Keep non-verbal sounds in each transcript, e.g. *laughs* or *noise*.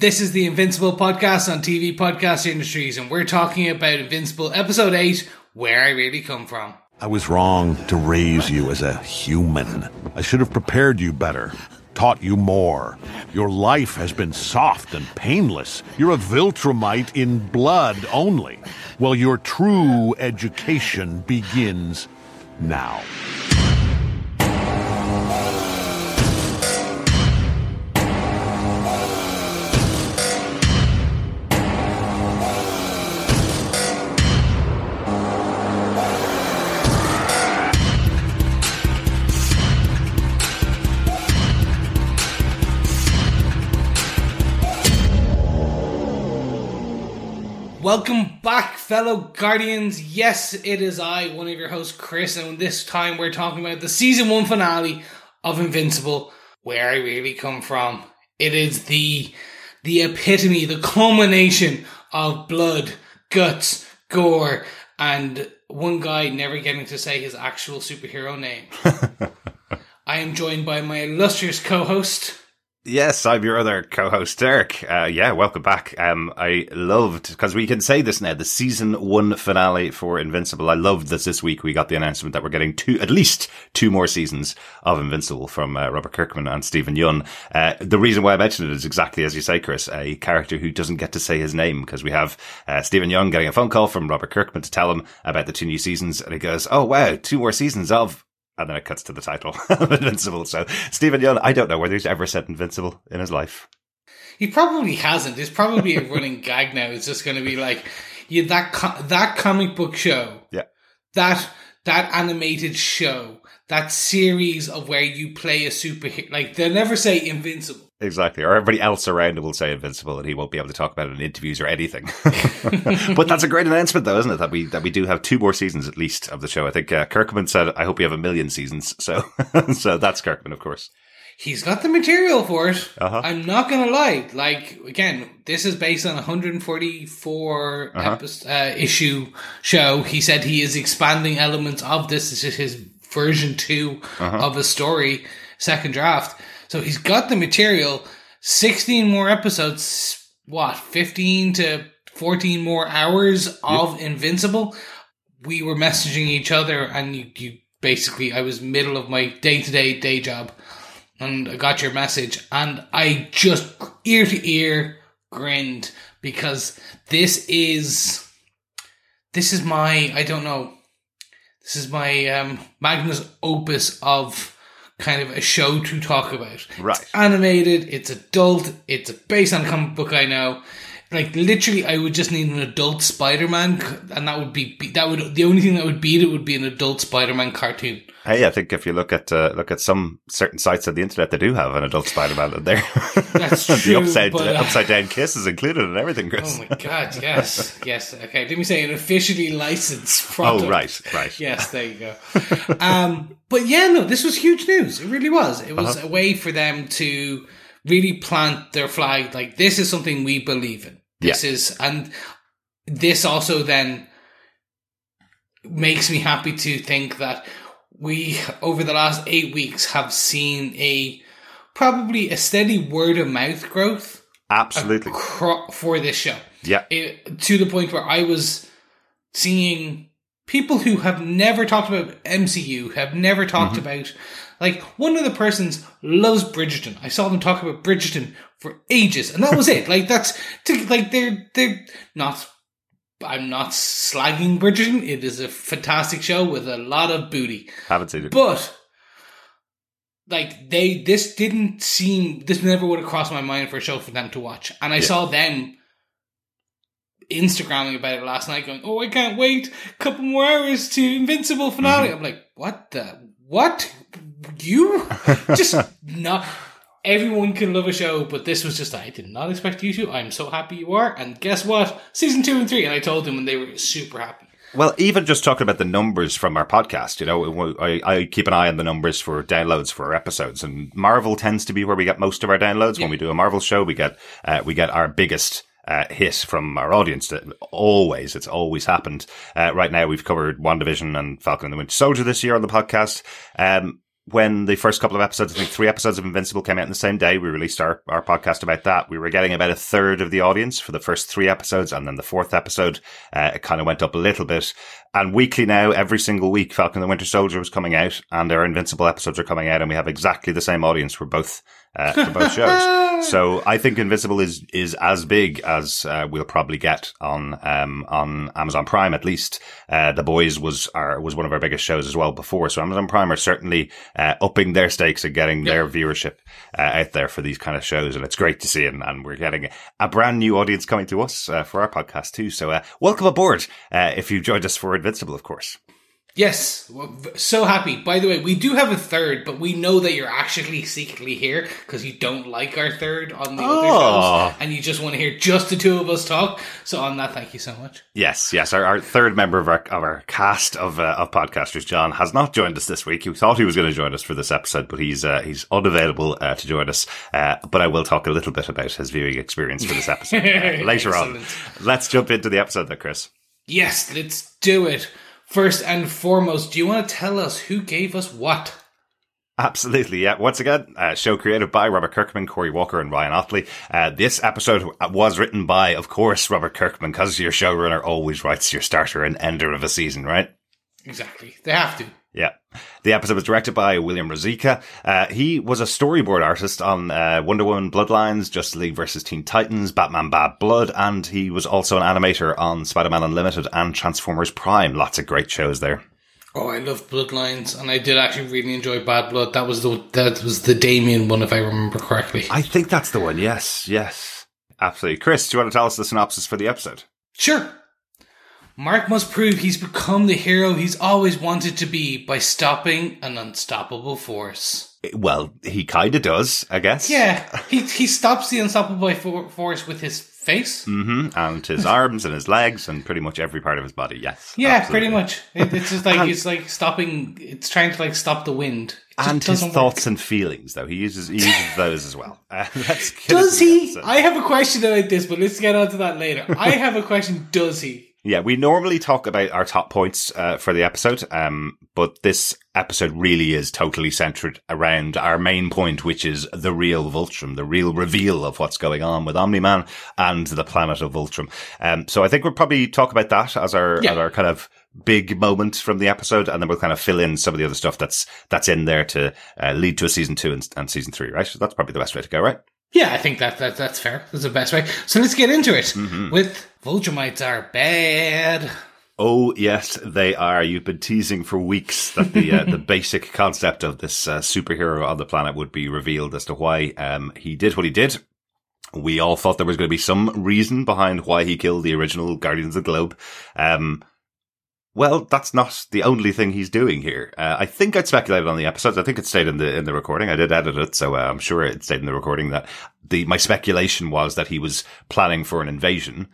This is the Invincible podcast on TV Podcast Industries, and we're talking about Invincible Episode 8 Where I Really Come From. I was wrong to raise you as a human. I should have prepared you better, taught you more. Your life has been soft and painless. You're a Viltrumite in blood only. Well, your true education begins now. Welcome back, fellow Guardians. Yes, it is I, one of your hosts, Chris, and this time we're talking about the season one finale of Invincible, where I really come from. It is the the epitome, the culmination of blood, guts, gore, and one guy never getting to say his actual superhero name. *laughs* I am joined by my illustrious co-host, Yes, I'm your other co-host, Derek. Uh, yeah, welcome back. Um, I loved because we can say this now: the season one finale for Invincible. I loved that this week we got the announcement that we're getting two, at least two more seasons of Invincible from uh, Robert Kirkman and Steven Yeun. Uh, the reason why I mentioned it is exactly as you say, Chris, a character who doesn't get to say his name because we have uh, Steven Yeun getting a phone call from Robert Kirkman to tell him about the two new seasons, and he goes, "Oh wow, two more seasons of." And then it cuts to the title *laughs* Invincible. So Steven Yeun, I don't know whether he's ever said Invincible in his life. He probably hasn't. It's probably a running *laughs* gag now. It's just going to be like yeah, that co- that comic book show, Yeah. that that animated show, that series of where you play a superhero. Like they'll never say Invincible. Exactly. Or everybody else around him will say Invincible and he won't be able to talk about it in interviews or anything. *laughs* but that's a great announcement though, isn't it? That we, that we do have two more seasons at least of the show. I think uh, Kirkman said, I hope we have a million seasons. *laughs* So, *laughs* so that's Kirkman, of course. He's got the material for it. Uh-huh. I'm not gonna lie. Like again, this is based on a 144 Uh-huh. uh, issue show. He said he is expanding elements of this. This is his version 2 Uh-huh. of a story, second draft. So he's got the material. 16 more episodes. What? 15 to 14 more hours of Invincible. We were messaging each other, and you, you basically, I was middle of my day to day day job and I got your message, and I just ear to ear grinned because this is this is my I don't know this is my um, magnus opus of kind of a show to talk about. Right. It's animated. It's adult. It's based on a comic book I know. Like literally, I would just need an adult Spider-Man, and that would be that would the only thing that would beat it would be an adult Spider-Man cartoon. Hey, I think if you look at, uh, look at some certain sites on the internet, they do have an adult Spider-Man in there. *laughs* That's *laughs* the upside, but, uh, upside down kiss is included and everything, Chris. Oh my god, yes, *laughs* yes. Okay, let me say an officially licensed product. Oh, right, right. Yes, there you go. um, but yeah, no, this was huge news. It really was. It was Uh-huh. a way for them to really plant their flag. Like this is something we believe in. This is, and this also then makes me happy to think that we over the last eight weeks have seen a probably a steady word of mouth growth Absolutely. cro- for this show Yeah. it, to the point where I was seeing people who have never talked about MCU, have never talked mm-hmm. about like one of the persons loves Bridgerton. I saw them talk about Bridgerton for ages, and that was it. Like that's to, like they're they're not. I'm not slagging Bridgerton. It is a fantastic show with a lot of booty, Haven't seen it. but like they this didn't seem this never would have crossed my mind for a show for them to watch and i Yeah. saw them instagramming about it last night going oh i can't wait a couple more hours to invincible finale Mm-hmm. i'm like what the what you *laughs* just not everyone can love a show but this was just i did not expect you to i'm so happy you are and guess what season two and three and i told them and they were super happy Well, even just talking about the numbers from our podcast, you know, I, I keep an eye on the numbers for downloads for our episodes, and Marvel tends to be where we get most of our downloads. Yeah. When we do a Marvel show, we get uh, we get our biggest uh, hit from our audience. That always, it's always happened. Uh, right now, we've covered WandaVision and Falcon and the Winter Soldier this year on the podcast. Um, when the first couple of episodes, I think three episodes of Invincible came out in the same day. We released our, our podcast about that. We were getting about a third of the audience for the first three episodes. And then the fourth episode, uh, it kind of went up a little bit. And weekly now, every single week, Falcon the Winter Soldier was coming out and our Invincible episodes are coming out and we have exactly the same audience for both, uh, for both shows. So I think Invincible is, is as big as, uh, we'll probably get on, um, on Amazon Prime at least. Uh, The Boys was our, was one of our biggest shows as well before. So Amazon Prime are certainly, uh, upping their stakes and getting their viewership, uh, out there for these kind of shows. And it's great to see. And, and we're getting a brand new audience coming to us, uh, for our podcast too. So, uh, welcome aboard, uh, if you've joined us for Invincible, of course. Yes, so happy. By the way, we do have a third, but we know that you're actually secretly here because you don't like our third on the Oh. other shows, and you just want to hear just the two of us talk. So on that, thank you so much. Yes, yes. Our, our third member of our of our cast of uh, of podcasters, John, has not joined us this week. He thought he was going to join us for this episode, but he's uh, he's unavailable uh, to join us. Uh, but I will talk a little bit about his viewing experience for this episode uh, *laughs* later on. Let's jump into the episode, then, Chris. Yes, let's do it. First and foremost, do you want to tell us who gave us what? Absolutely, yeah. Once again, uh, show created by Robert Kirkman, Corey Walker, and Ryan Ottley. Uh, this episode was written by, of course, Robert Kirkman, because your showrunner always writes your starter and ender of a season, right? Exactly. They have to. Yeah. The episode was directed by William Rosica. Uh, he was a storyboard artist on uh, Wonder Woman Bloodlines, Justice League versus Teen Titans, Batman Bad Blood, and he was also an animator on Spider-Man Unlimited and Transformers Prime. Lots of great shows there. Oh, I love Bloodlines, and I did actually really enjoy Bad Blood. That was the that was the Damien one, if I remember correctly. I think that's the one. Yes, yes. Absolutely. Chris, do you want to tell us the synopsis for the episode? Sure. Mark must prove he's become the hero he's always wanted to be by stopping an unstoppable force. Well, he kind of does, I guess. Yeah, *laughs* he he stops the unstoppable for- force with his face. hmm And his arms and his legs and pretty much every part of his body. Yes. Yeah, absolutely. pretty much. It, it's just like *laughs* it's like stopping. It's trying to like stop the wind. It And his work. thoughts and feelings, though he uses he uses those as well. *laughs* Uh, Does he? I have a question about this, but let's get on to that later. I have a question. Does he? Yeah, we normally talk about our top points uh, for the episode, um, but this episode really is totally centered around our main point, which is the real Voltrum, the real reveal of what's going on with Omni-Man and the planet of Voltrum. Um, so I think we'll probably talk about that as our Yeah. as our kind of big moment from the episode, and then we'll kind of fill in some of the other stuff that's that's in there to uh, lead to a season two and, and season three, right? So that's probably the best way to go, right? Yeah, I think that, that that's fair. That's the best way. So let's get into it. Mm-hmm. With Voltrumites are bad. Oh yes, they are. You've been teasing for weeks that the uh, the *laughs* basic concept of this uh, superhero on the planet would be revealed as to why um, he did what he did. We all thought there was going to be some reason behind why he killed the original Guardians of the Globe. Um, well, that's not the only thing he's doing here. Uh, I think I'd speculated on the episodes. I think it stayed in the in the recording. I did edit it, so uh, I'm sure it stayed in the recording. That the my speculation was that he was planning for an invasion.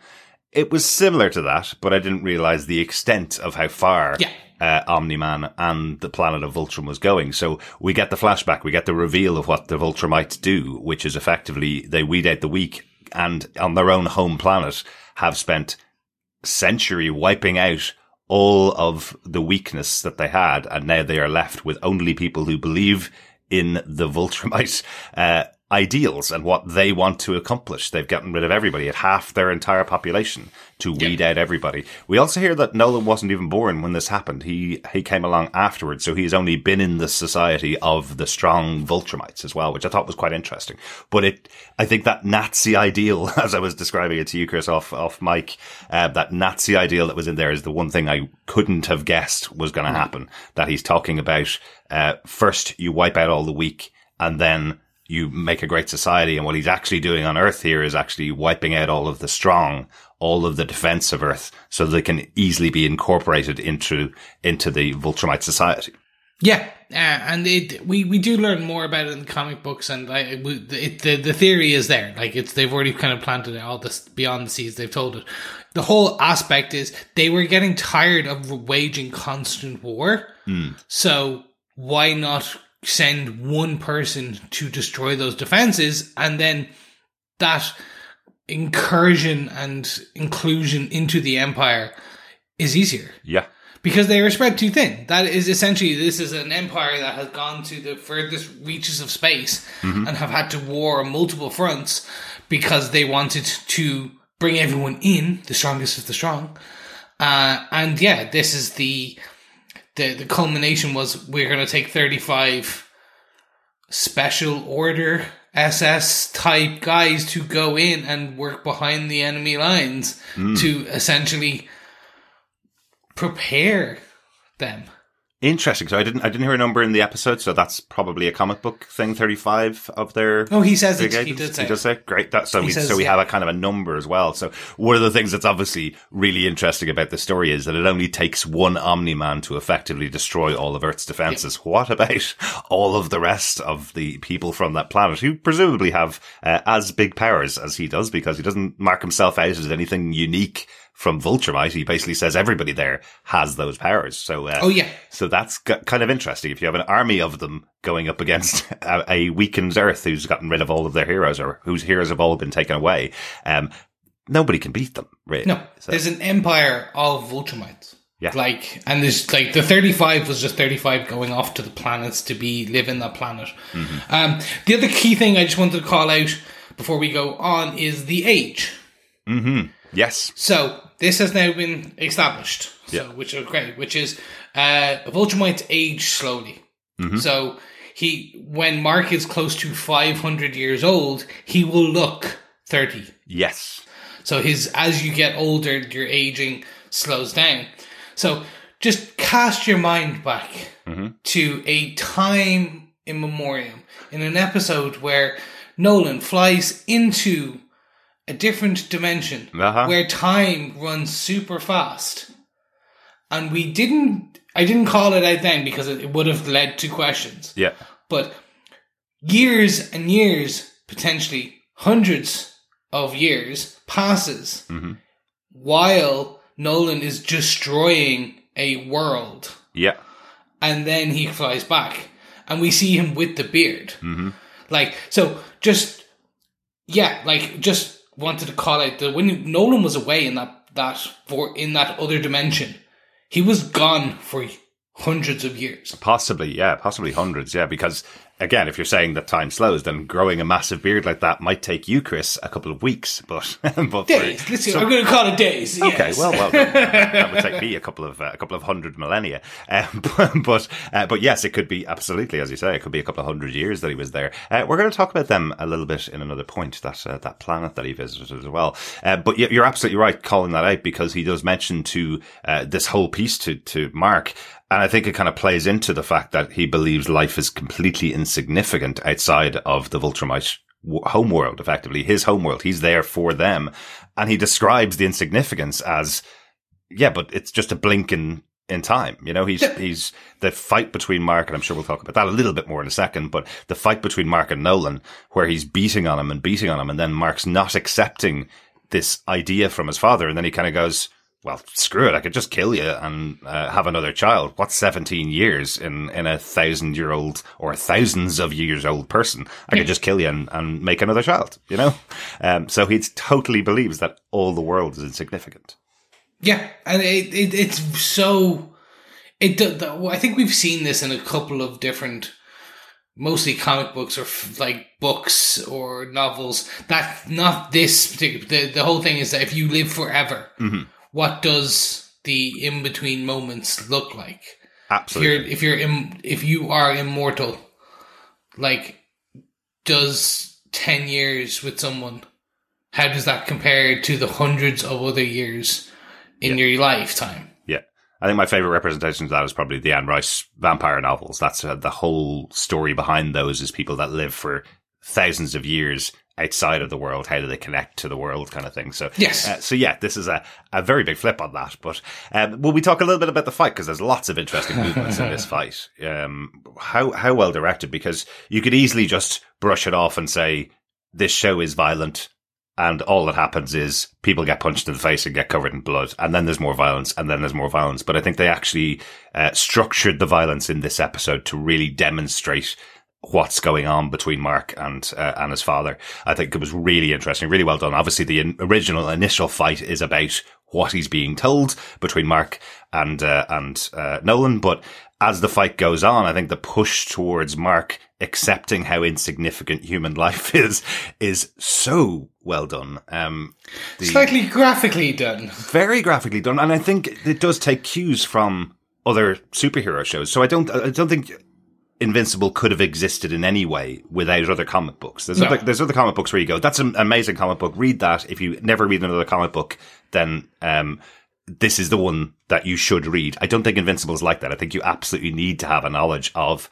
It was similar to that, but I didn't realize the extent of how far Yeah. uh, Omni-Man and the planet of Voltrum was going. So we get the flashback, we get the reveal of what the Voltrumites do, which is effectively they weed out the weak and on their own home planet have spent century wiping out all of the weakness that they had, and now they are left with only people who believe in the Voltrumite uh, ideals and what they want to accomplish. They've gotten rid of everybody at half their entire population to weed out everybody. We also hear that Nolan wasn't even born when this happened. He he came along afterwards, so he's only been in the society of the strong Voltrumites as well, which I thought was quite interesting. But it, I think that Nazi ideal, *laughs* as I was describing it to you, Chris, off off mic, uh, that Nazi ideal that was in there is the one thing I couldn't have guessed was going to happen. That he's talking about uh, first you wipe out all the weak, and then you make a great society. And what he's actually doing on Earth here is actually wiping out all of the strong, all of the defense of Earth, so they can easily be incorporated into into the Voltrumite society. Yeah, uh, and it we, we do learn more about it in the comic books, and I, we, it, the the theory is there. Like it's they've already kind of planted it all this beyond the seas. They've told it. The whole aspect is they were getting tired of waging constant war. So why not send one person to destroy those defenses, and then that incursion and inclusion into the empire is easier Yeah. because they were spread too thin. That is essentially this is an empire that has gone to the furthest reaches of space and have had to war on multiple fronts because they wanted to bring everyone in, the strongest of the strong. Uh, and yeah, this is the the the culmination was we're going to take thirty five special order SS type guys to go in and work behind the enemy lines hmm. to essentially prepare them. Interesting. So I didn't I didn't hear a number in the episode, so that's probably a comic book thing. Thirty five of their. Oh, he says it. He did say. He does say great. That so He we says, so we yeah. have a kind of a number as well. So one of the things that's obviously really interesting about the story is that it only takes one Omni Man to effectively destroy all of Earth's defenses. What about all of the rest of the people from that planet who presumably have uh, as big powers as he does because he doesn't mark himself out as anything unique from Vulturemite. He basically says everybody there has those powers. So uh, Oh yeah, so that's g- kind of interesting. If you have an army of them going up against *laughs* a, a weakened Earth who's gotten rid of all of their heroes or whose heroes have all been taken away, um, nobody can beat them, really. no. So, There's an empire of Vultramites. Yeah. Like, and there's like the 35 was just 35 going off to the planets to be live in that planet. Mm-hmm. Um, the other key thing I just wanted to call out before we go on is the age. Yes. So this has now been established. So, Yeah. which is great. Which is uh, Vultramites age slowly. So he, when Mark is close to 500 years old, he will look 30. Yes. So his as you get older, your aging slows down. So just cast your mind back to a time in memoriam in an episode where Nolan flies into a different dimension Uh-huh. where time runs super fast. And we didn't I didn't call it out then because it, it would have led to questions Yeah. but years and years, potentially hundreds of years, passes while Nolan is destroying a world, Yeah. and then he flies back, and we see him with the beard. Like so, just yeah, like just wanted to call out that when Nolan was away in that that for in that other dimension, he was gone for hundreds of years. Possibly, yeah, possibly hundreds, yeah, because again, if you're saying that time slows, then growing a massive beard like that might take you, Chris, a couple of weeks, but, *laughs* but Days. Let's see. I'm going to call it days. Okay, yes. well, well, that, *laughs* that would take me a couple of uh, a couple of hundred millennia. *laughs* Um, but uh, but yes, it could be absolutely, as you say, it could be a couple of hundred years that he was there. Uh, we're going to talk about them a little bit in another point. That uh, that planet that he visited as well. Uh, but you're absolutely right calling that out because he does mention to uh, this whole piece to to Mark. And I think it kind of plays into the fact that he believes life is completely insignificant outside of the Vultramite homeworld, effectively his homeworld. He's there for them. And he describes the insignificance as, yeah, but it's just a blink in, in time. You know, he's, he's the fight between Mark, and I'm sure we'll talk about that a little bit more in a second, but the fight between Mark and Nolan, where he's beating on him and beating on him, and then Mark's not accepting this idea from his father, and then he kind of goes, well, screw it. I could just kill you and uh, have another child. What's 17 years in, in a thousand year old or thousands of years old person? I could just kill you and, and make another child, you know? Um, so he totally believes that all the world is insignificant. Yeah, and it, it it's so it. I think we've seen this in a couple of different, mostly comic books or f- like books or novels. That not this particular. The, the whole thing is that if you live forever, what does the in between moments look like? Absolutely. If you're if you're Im, if you are immortal, like does ten years with someone, how does that compare to the hundreds of other years in your lifetime? Yeah. I think my favorite representation of that is probably the Anne Rice vampire novels. That's uh, the whole story behind those is people that live for thousands of years outside of the world. How do they connect to the world kind of thing? So, Yes. Uh, so yeah, this is a, a very big flip on that. But, um, will we talk a little bit about the fight? Cause there's lots of interesting movements in this *laughs* fight. Um, how, how well directed? Because you could easily just brush it off and say, this show is violent and all that happens is people get punched in the face and get covered in blood, and then there's more violence, and then there's more violence. But I think they actually uh, structured the violence in this episode to really demonstrate what's going on between Mark and uh, and his father. I think it was really interesting, really well done. Obviously, the in- original initial fight is about what he's being told between Mark and uh, and uh, Nolan. But as the fight goes on, I think the push towards Mark accepting how insignificant human *laughs* life is is so well done. Um, the- Slightly graphically done. very graphically done, and I think it does take cues from other superhero shows. So I don't, I don't think Invincible could have existed in any way without other comic books. There's No. other, there's other comic books where you go, that's an amazing comic book. Read that. If you never read another comic book, then um, this is the one that you should read. I don't think Invincible is like that. I think you absolutely need to have a knowledge of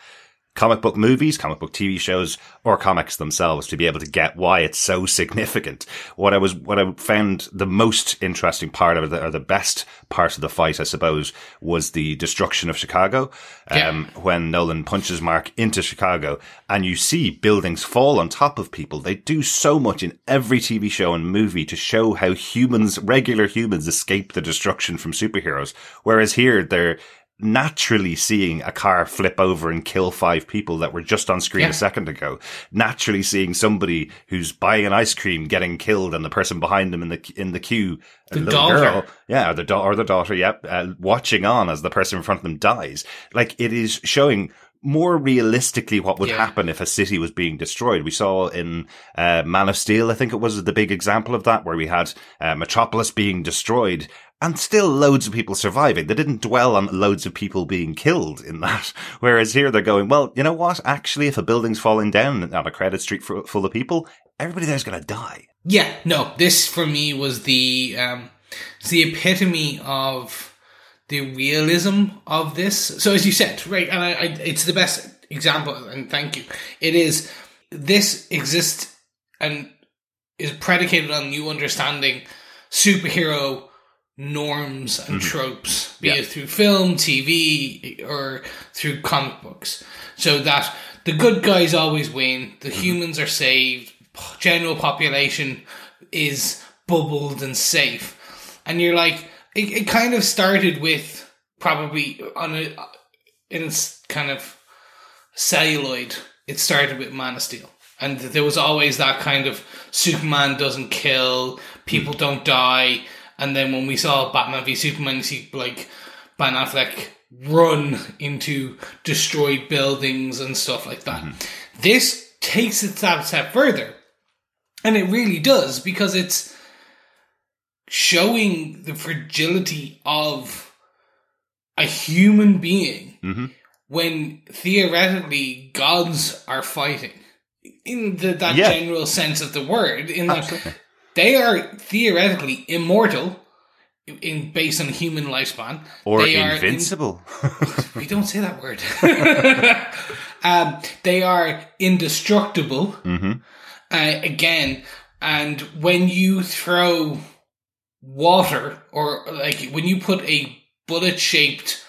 comic book movies, comic book TV shows, or comics themselves to be able to get why it's so significant. What I was, what I found the most interesting part of it, or the best part of the fight, I suppose, was the destruction of Chicago. Um, when Nolan punches Mark into Chicago and you see buildings fall on top of people. They do so much in every TV show and movie to show how humans, regular humans escape the destruction from superheroes. Whereas here, they're, naturally seeing a car flip over and kill five people that were just on screen Yeah. a second ago. Naturally seeing somebody who's buying an ice cream getting killed and the person behind them in the in the queue, a The little daughter. girl, yeah, or the da- or the daughter, yep, uh, watching on as the person in front of them dies. Like it is showing more realistically what would Yeah. happen if a city was being destroyed. We saw in uh, Man of Steel, I think it was the big example of that, where we had uh, Metropolis being destroyed and still loads of people surviving. They didn't dwell on loads of people being killed in that. *laughs* Whereas here they're going, well, you know what? Actually, if a building's falling down on a crowded street full of people, everybody there's going to die. Yeah, no, this for me was the um, the epitome of the realism of this. So as you said, right, and I, I, it's the best example, and thank you. It is this exists and is predicated on you understanding superhero norms and mm-hmm. tropes, be Yeah. it through film, TV, or through comic books. So that the good guys always win, the mm-hmm. humans are saved, general population is bubbled and safe. And you're like, it, it kind of started with probably on a, in its kind of celluloid, it started with Man of Steel. And there was always that kind of Superman doesn't kill, people mm. don't die. And then when we saw Batman v Superman, you see like Ben Affleck run into destroyed buildings and stuff like that. This takes it that step further. And it really does because it's showing the fragility of a human being Mhm. when theoretically gods are fighting in the, that Yeah. general sense of the word in that. They are theoretically immortal in based on human lifespan. Or they are in- invincible. *laughs* we don't say that word. *laughs* Um, they are indestructible. Hmm uh, again and when you throw water or like when you put a bullet shaped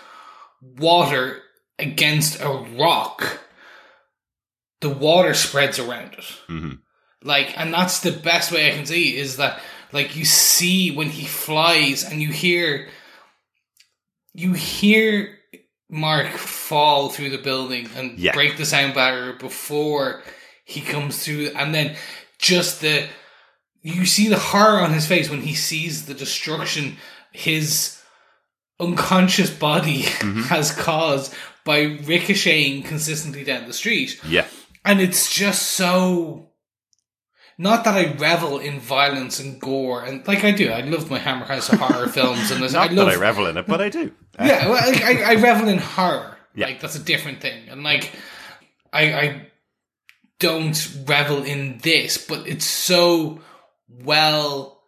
water against a rock the water spreads around it. Hmm like and that's the best way i can see is that like you see when he flies and you hear you hear mark fall through the building and Yeah. break the sound barrier before he comes through and then just the you see the horror on his face when he sees the destruction his unconscious body mm-hmm. *laughs* has caused by ricocheting consistently down the street Yeah. and it's just so not that I revel in violence and gore, and like I do, I love my Hammer House of horror films, and *laughs* I Not love, that I revel in it, but I do. yeah, well, like, I, I revel in horror. Yeah. Like that's a different thing, and like I, I don't revel in this, but it's so well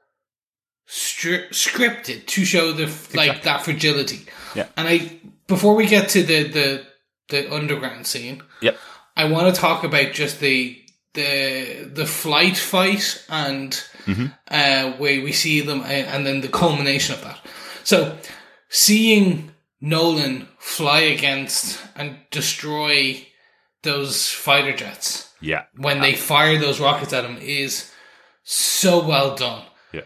stri- scripted to show the like that fragility. Yeah. and I before we get to the the the underground scene, Yep. I want to talk about just the the the flight fight and uh, where we see them, uh, and then the culmination of that. So, seeing Nolan fly against and destroy those fighter jets Yeah. when they fire those rockets at him is so well done. Yeah.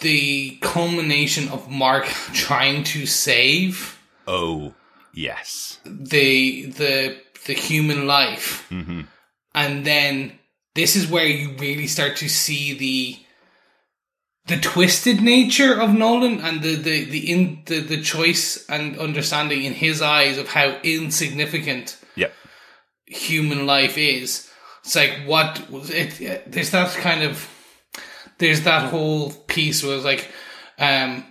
The culmination of Mark *laughs* trying to save Oh, yes. the the the human life hmm and then this is where you really start to see the the twisted nature of Nolan and the the the in the, the choice and understanding in his eyes of how insignificant Yeah. human life is. It's like what it, it there's that kind of there's that whole piece where it's like um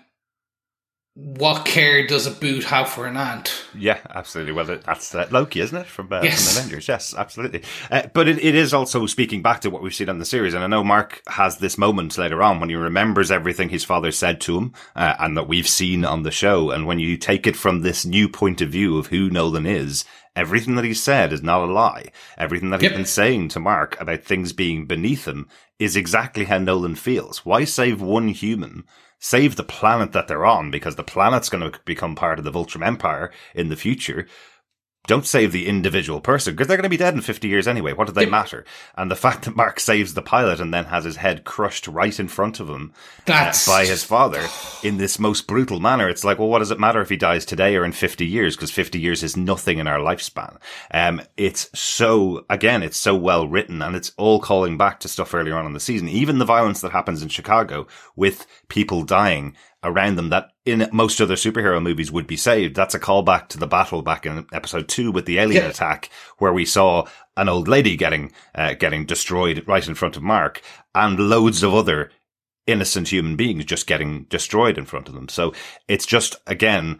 what care does a boot have for an ant? Yeah, absolutely. Well, that's uh, Loki, isn't it? From, uh, Yes. from Avengers. Yes, absolutely. Uh, but it, it is also speaking back to what we've seen on the series. And I know Mark has this moment later on when he remembers everything his father said to him uh, and that we've seen on the show. And when you take it from this new point of view of who Nolan is, everything that he said is not a lie. Everything that Yep. he's been saying to Mark about things being beneath him is exactly how Nolan feels. Why save one human? Save the planet that they're on because the planet's going to become part of the Voltrum Empire in the future. Don't save the individual person because they're going to be dead in 50 years anyway. What do they Yep. matter? And the fact that Mark saves the pilot and then has his head crushed right in front of him uh, by his father in this most brutal manner. It's like, well, what does it matter if he dies today or in 50 years? Because 50 years is nothing in our lifespan. Um, it's so, again, it's so well written and it's all calling back to stuff earlier on in the season. Even the violence that happens in Chicago with people dying around them that in most other superhero movies would be saved. That's a callback to the battle back in episode two with the alien Yeah. attack where we saw an old lady getting, uh, getting destroyed right in front of Mark and loads of other innocent human beings just getting destroyed in front of them. So it's just, again,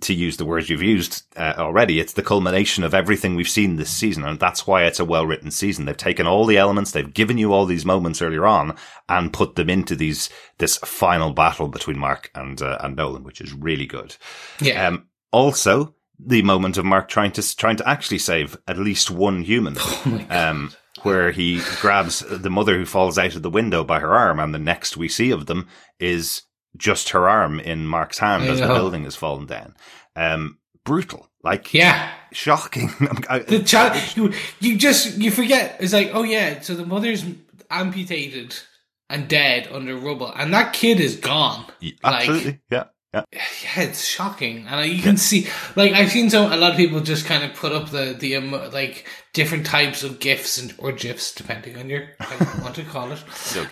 to use the words you've used uh, already, it's the culmination of everything we've seen this season. And that's why it's a well written season. They've taken all the elements, they've given you all these moments earlier on and put them into these, this final battle between Mark and, uh, and Nolan, which is really good. yeah. Um, also, the moment of Mark trying to trying to actually save at least one human, *laughs* um, where he grabs the mother who falls out of the window by her arm, and the next we see of them is just her arm in Mark's hand I as the building has fallen down. Um, brutal, like yeah. shocking. *laughs* The child, you, you just, you forget. It's like, oh yeah, so the mother's amputated and dead under rubble, and that kid is gone. Like, absolutely, yeah, yeah. yeah, it's shocking, and you can see, like, I've seen so a lot of people just kind of put up the the um, like different types of gifs and or gifs, depending on your how you *laughs* want to call it,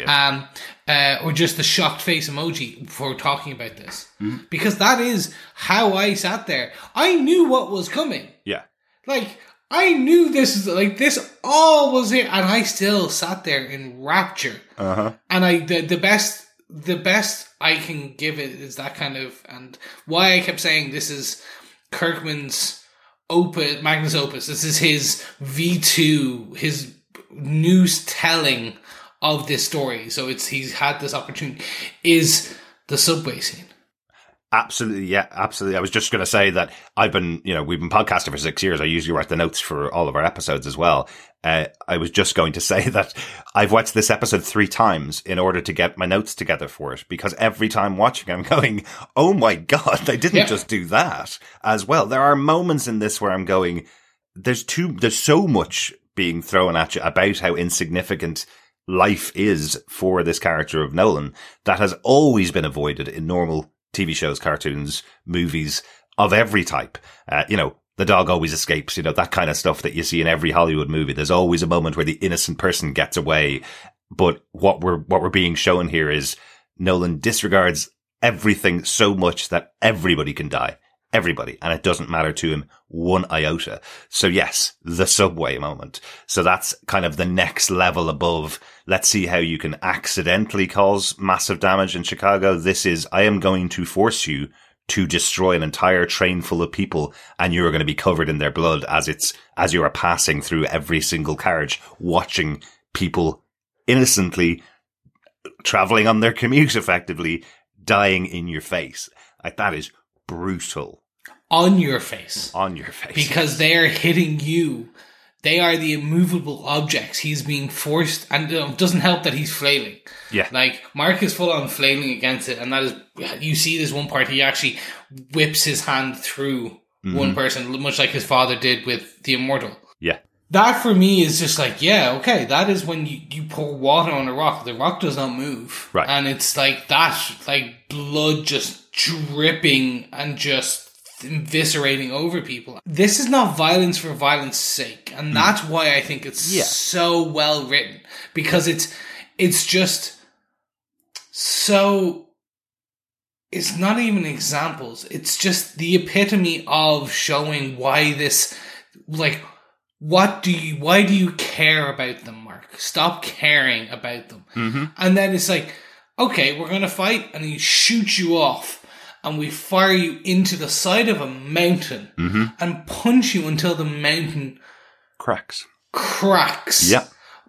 um, uh, or just the shocked face emoji for talking about this, Mm-hmm. because that is how I sat there. I knew what was coming. yeah. Like I knew this is like this all was here, and I still sat there in rapture. Uh huh. And I the the best the best I can give it is that kind of and why I kept saying this is Kirkman's opus Magnus opus. This is his V two his news telling of this story. So it's he's had this opportunity is the subway scene. Absolutely, yeah, absolutely. I was just going to say that I've been, you know, we've been podcasting for six years. I usually write the notes for all of our episodes as well. Uh, I was just going to *laughs* say that I've watched this episode three times in order to get my notes together for it because every time watching, I'm *laughs* going, "Oh my god, they didn't Yeah. just do that as well." There are moments in this where I'm going, "There's too, there's so much being thrown at you about how insignificant." Life is for this character of Nolan that has always been avoided in normal TV shows, cartoons, movies of every type. Uh, you know, the dog always escapes, you know, that kind of stuff that you see in every Hollywood movie. There's always a moment where the innocent person gets away. But what we're, what we're being shown here is Nolan disregards everything so much that everybody can die. Everybody. And it doesn't matter to him one iota. So yes, the subway moment. So that's kind of the next level above. Let's see how you can accidentally cause massive damage in Chicago. This is, I am going to force you to destroy an entire train full of people and you're going to be covered in their blood as it's, as you are passing through every single carriage, watching people innocently traveling on their commute effectively, dying in your face. Like that is brutal On your face. on your face. because they are hitting you. They are the immovable objects. He's being forced, and it doesn't help that he's flailing. Yeah. like Mark is full on flailing against it, and that is you see this one part. He actually whips his hand through Mm-hmm. one person, much like his father did with the immortal. yeah. That for me is just like, yeah, okay, that is when you, you pour water on a rock. The rock does not move. Right. And it's like that, like blood just dripping and just eviscerating over people. This is not violence for violence sake. And that's why I think it's Yeah. so well written. Because it's, it's just, So it's not even examples. It's just the epitome of showing why this, like, what do you, why do you care about them, Mark? Stop caring about them. Mm-hmm. And then it's like, okay, we're to fight, and he shoots you off, and we fire you into the side of a mountain Mm-hmm. and punch you until the mountain Cracks. cracks. Yeah.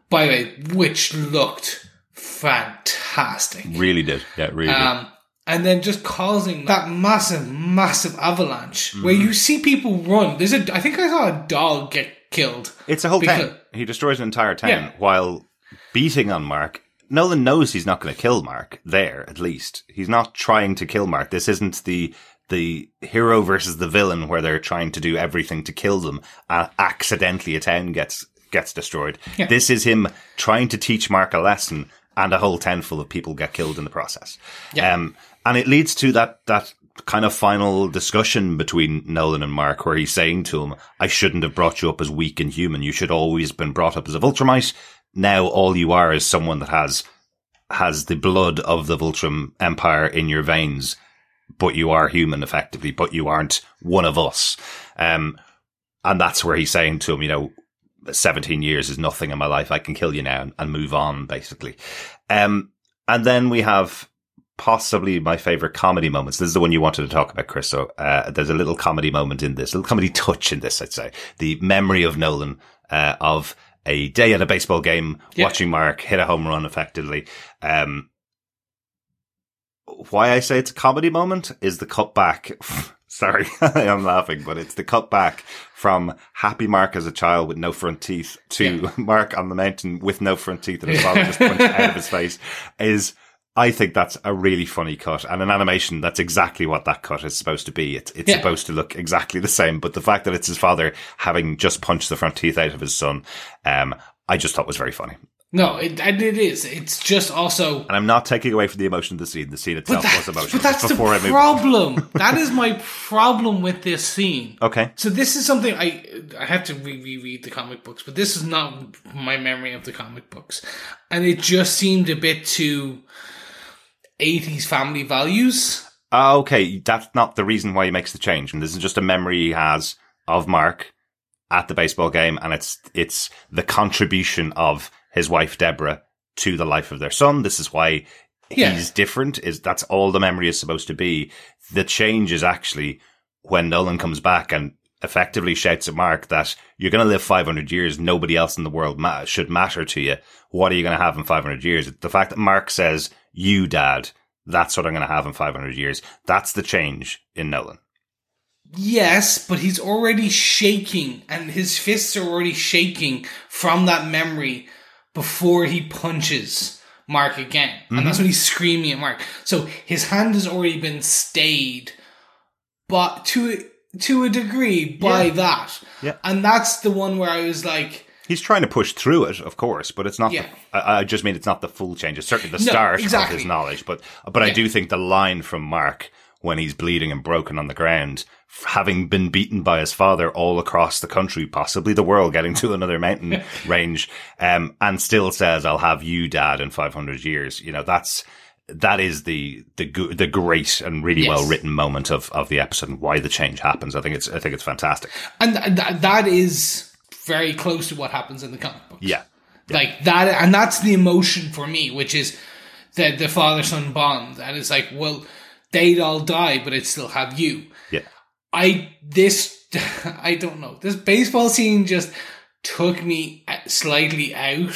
By the way, which looked fantastic. Really did. Yeah, really did. Um, and then just causing that massive, massive avalanche where Mm-hmm. you see people run. There's a, I think I saw a dog get killed. It's a whole because- town. He destroys an entire town Yeah. while beating on Mark. Nolan knows he's not going to kill Mark there, at least. He's not trying to kill Mark. This isn't the the hero versus the villain where they're trying to do everything to kill them. Uh, accidentally, a town gets gets destroyed. Yeah. This is him trying to teach Mark a lesson, and a whole town full of people get killed in the process. Yeah. Um, and it leads to that that kind of final discussion between Nolan and Mark, where he's saying to him, "I shouldn't have brought you up as weak and human. You should always been brought up as a Viltrumite. Now all you are is someone that has has the blood of the Viltrum Empire in your veins, but you are human effectively, but you aren't one of us." Um, and that's where he's saying to him, you know, 17 years is nothing in my life. I can kill you now and, and move on, basically. Um, and then we have possibly my favorite comedy moments. This is the one you wanted to talk about, Chris. So, uh, there's a little comedy moment in this, a little comedy *laughs* touch in this, I'd say. The memory of Nolan, uh, of a day at a baseball game, Yeah. watching Mark hit a home run effectively. Um, why I say it's a comedy moment is the cut back. *laughs* Sorry, *laughs* I'm laughing, but it's the cut back from happy Mark as a child with no front teeth to *laughs* Mark on the mountain with no front teeth and his father just punched out of his face is, I think that's a really funny cut and an animation. That's exactly what that cut is supposed to be. It's, it's Yeah. supposed to look exactly the same, but the fact that it's his father having just punched the front teeth out of his son, um, I just thought was very funny. No, it, and it is. It's just also. And I'm not taking away from the emotion of the scene. The scene itself But, was emotional. but that's Before the I problem. *laughs* that is my problem with this scene. Okay. So this is something I I have to re- reread the comic books, but this is not my memory of the comic books, and it just seemed a bit too eighties family values. Ah, okay, that's not the reason why he makes the change. And this is just a memory he has of Mark at the baseball game, and it's it's the contribution of his wife Deborah to the life of their son. This is why Yeah. he's different. Is that's all the memory is supposed to be. The change is actually when Nolan comes back and effectively shouts at Mark that you're going to live 500 years. Nobody else in the world ma- should matter to you. What are you going to have in 500 years? The fact that Mark says, you dad, that's what I'm going to have in 500 years. That's the change in Nolan. Yes, but he's already shaking, and his fists are already shaking from that memory before he punches Mark again, and mm-hmm. that's when he's screaming at Mark. So his hand has already been stayed, but to to a degree by Yeah. that. Yeah. and that's the one where I was like, He's trying to push through it, of course, but it's not. Yeah. The, I, I just mean it's not the full change. It's certainly the No, start exactly. of his knowledge, but but I do think the line from Mark when he's bleeding and broken on the ground, having been beaten by his father all across the country, possibly the world, getting to another mountain *laughs* range, um, and still says, "I'll have you, Dad, in five hundred years." You know, that's that is the the the great and really Yes. well written moment of of the episode and why the change happens. I think it's I think it's fantastic. and th- that is very close to what happens in the comic books. Yeah. like that and that's the emotion for me which is the the father son bond and it's like well they'd all die but it still have you Yeah. i this *laughs* i don't know this baseball scene just took me uh, slightly out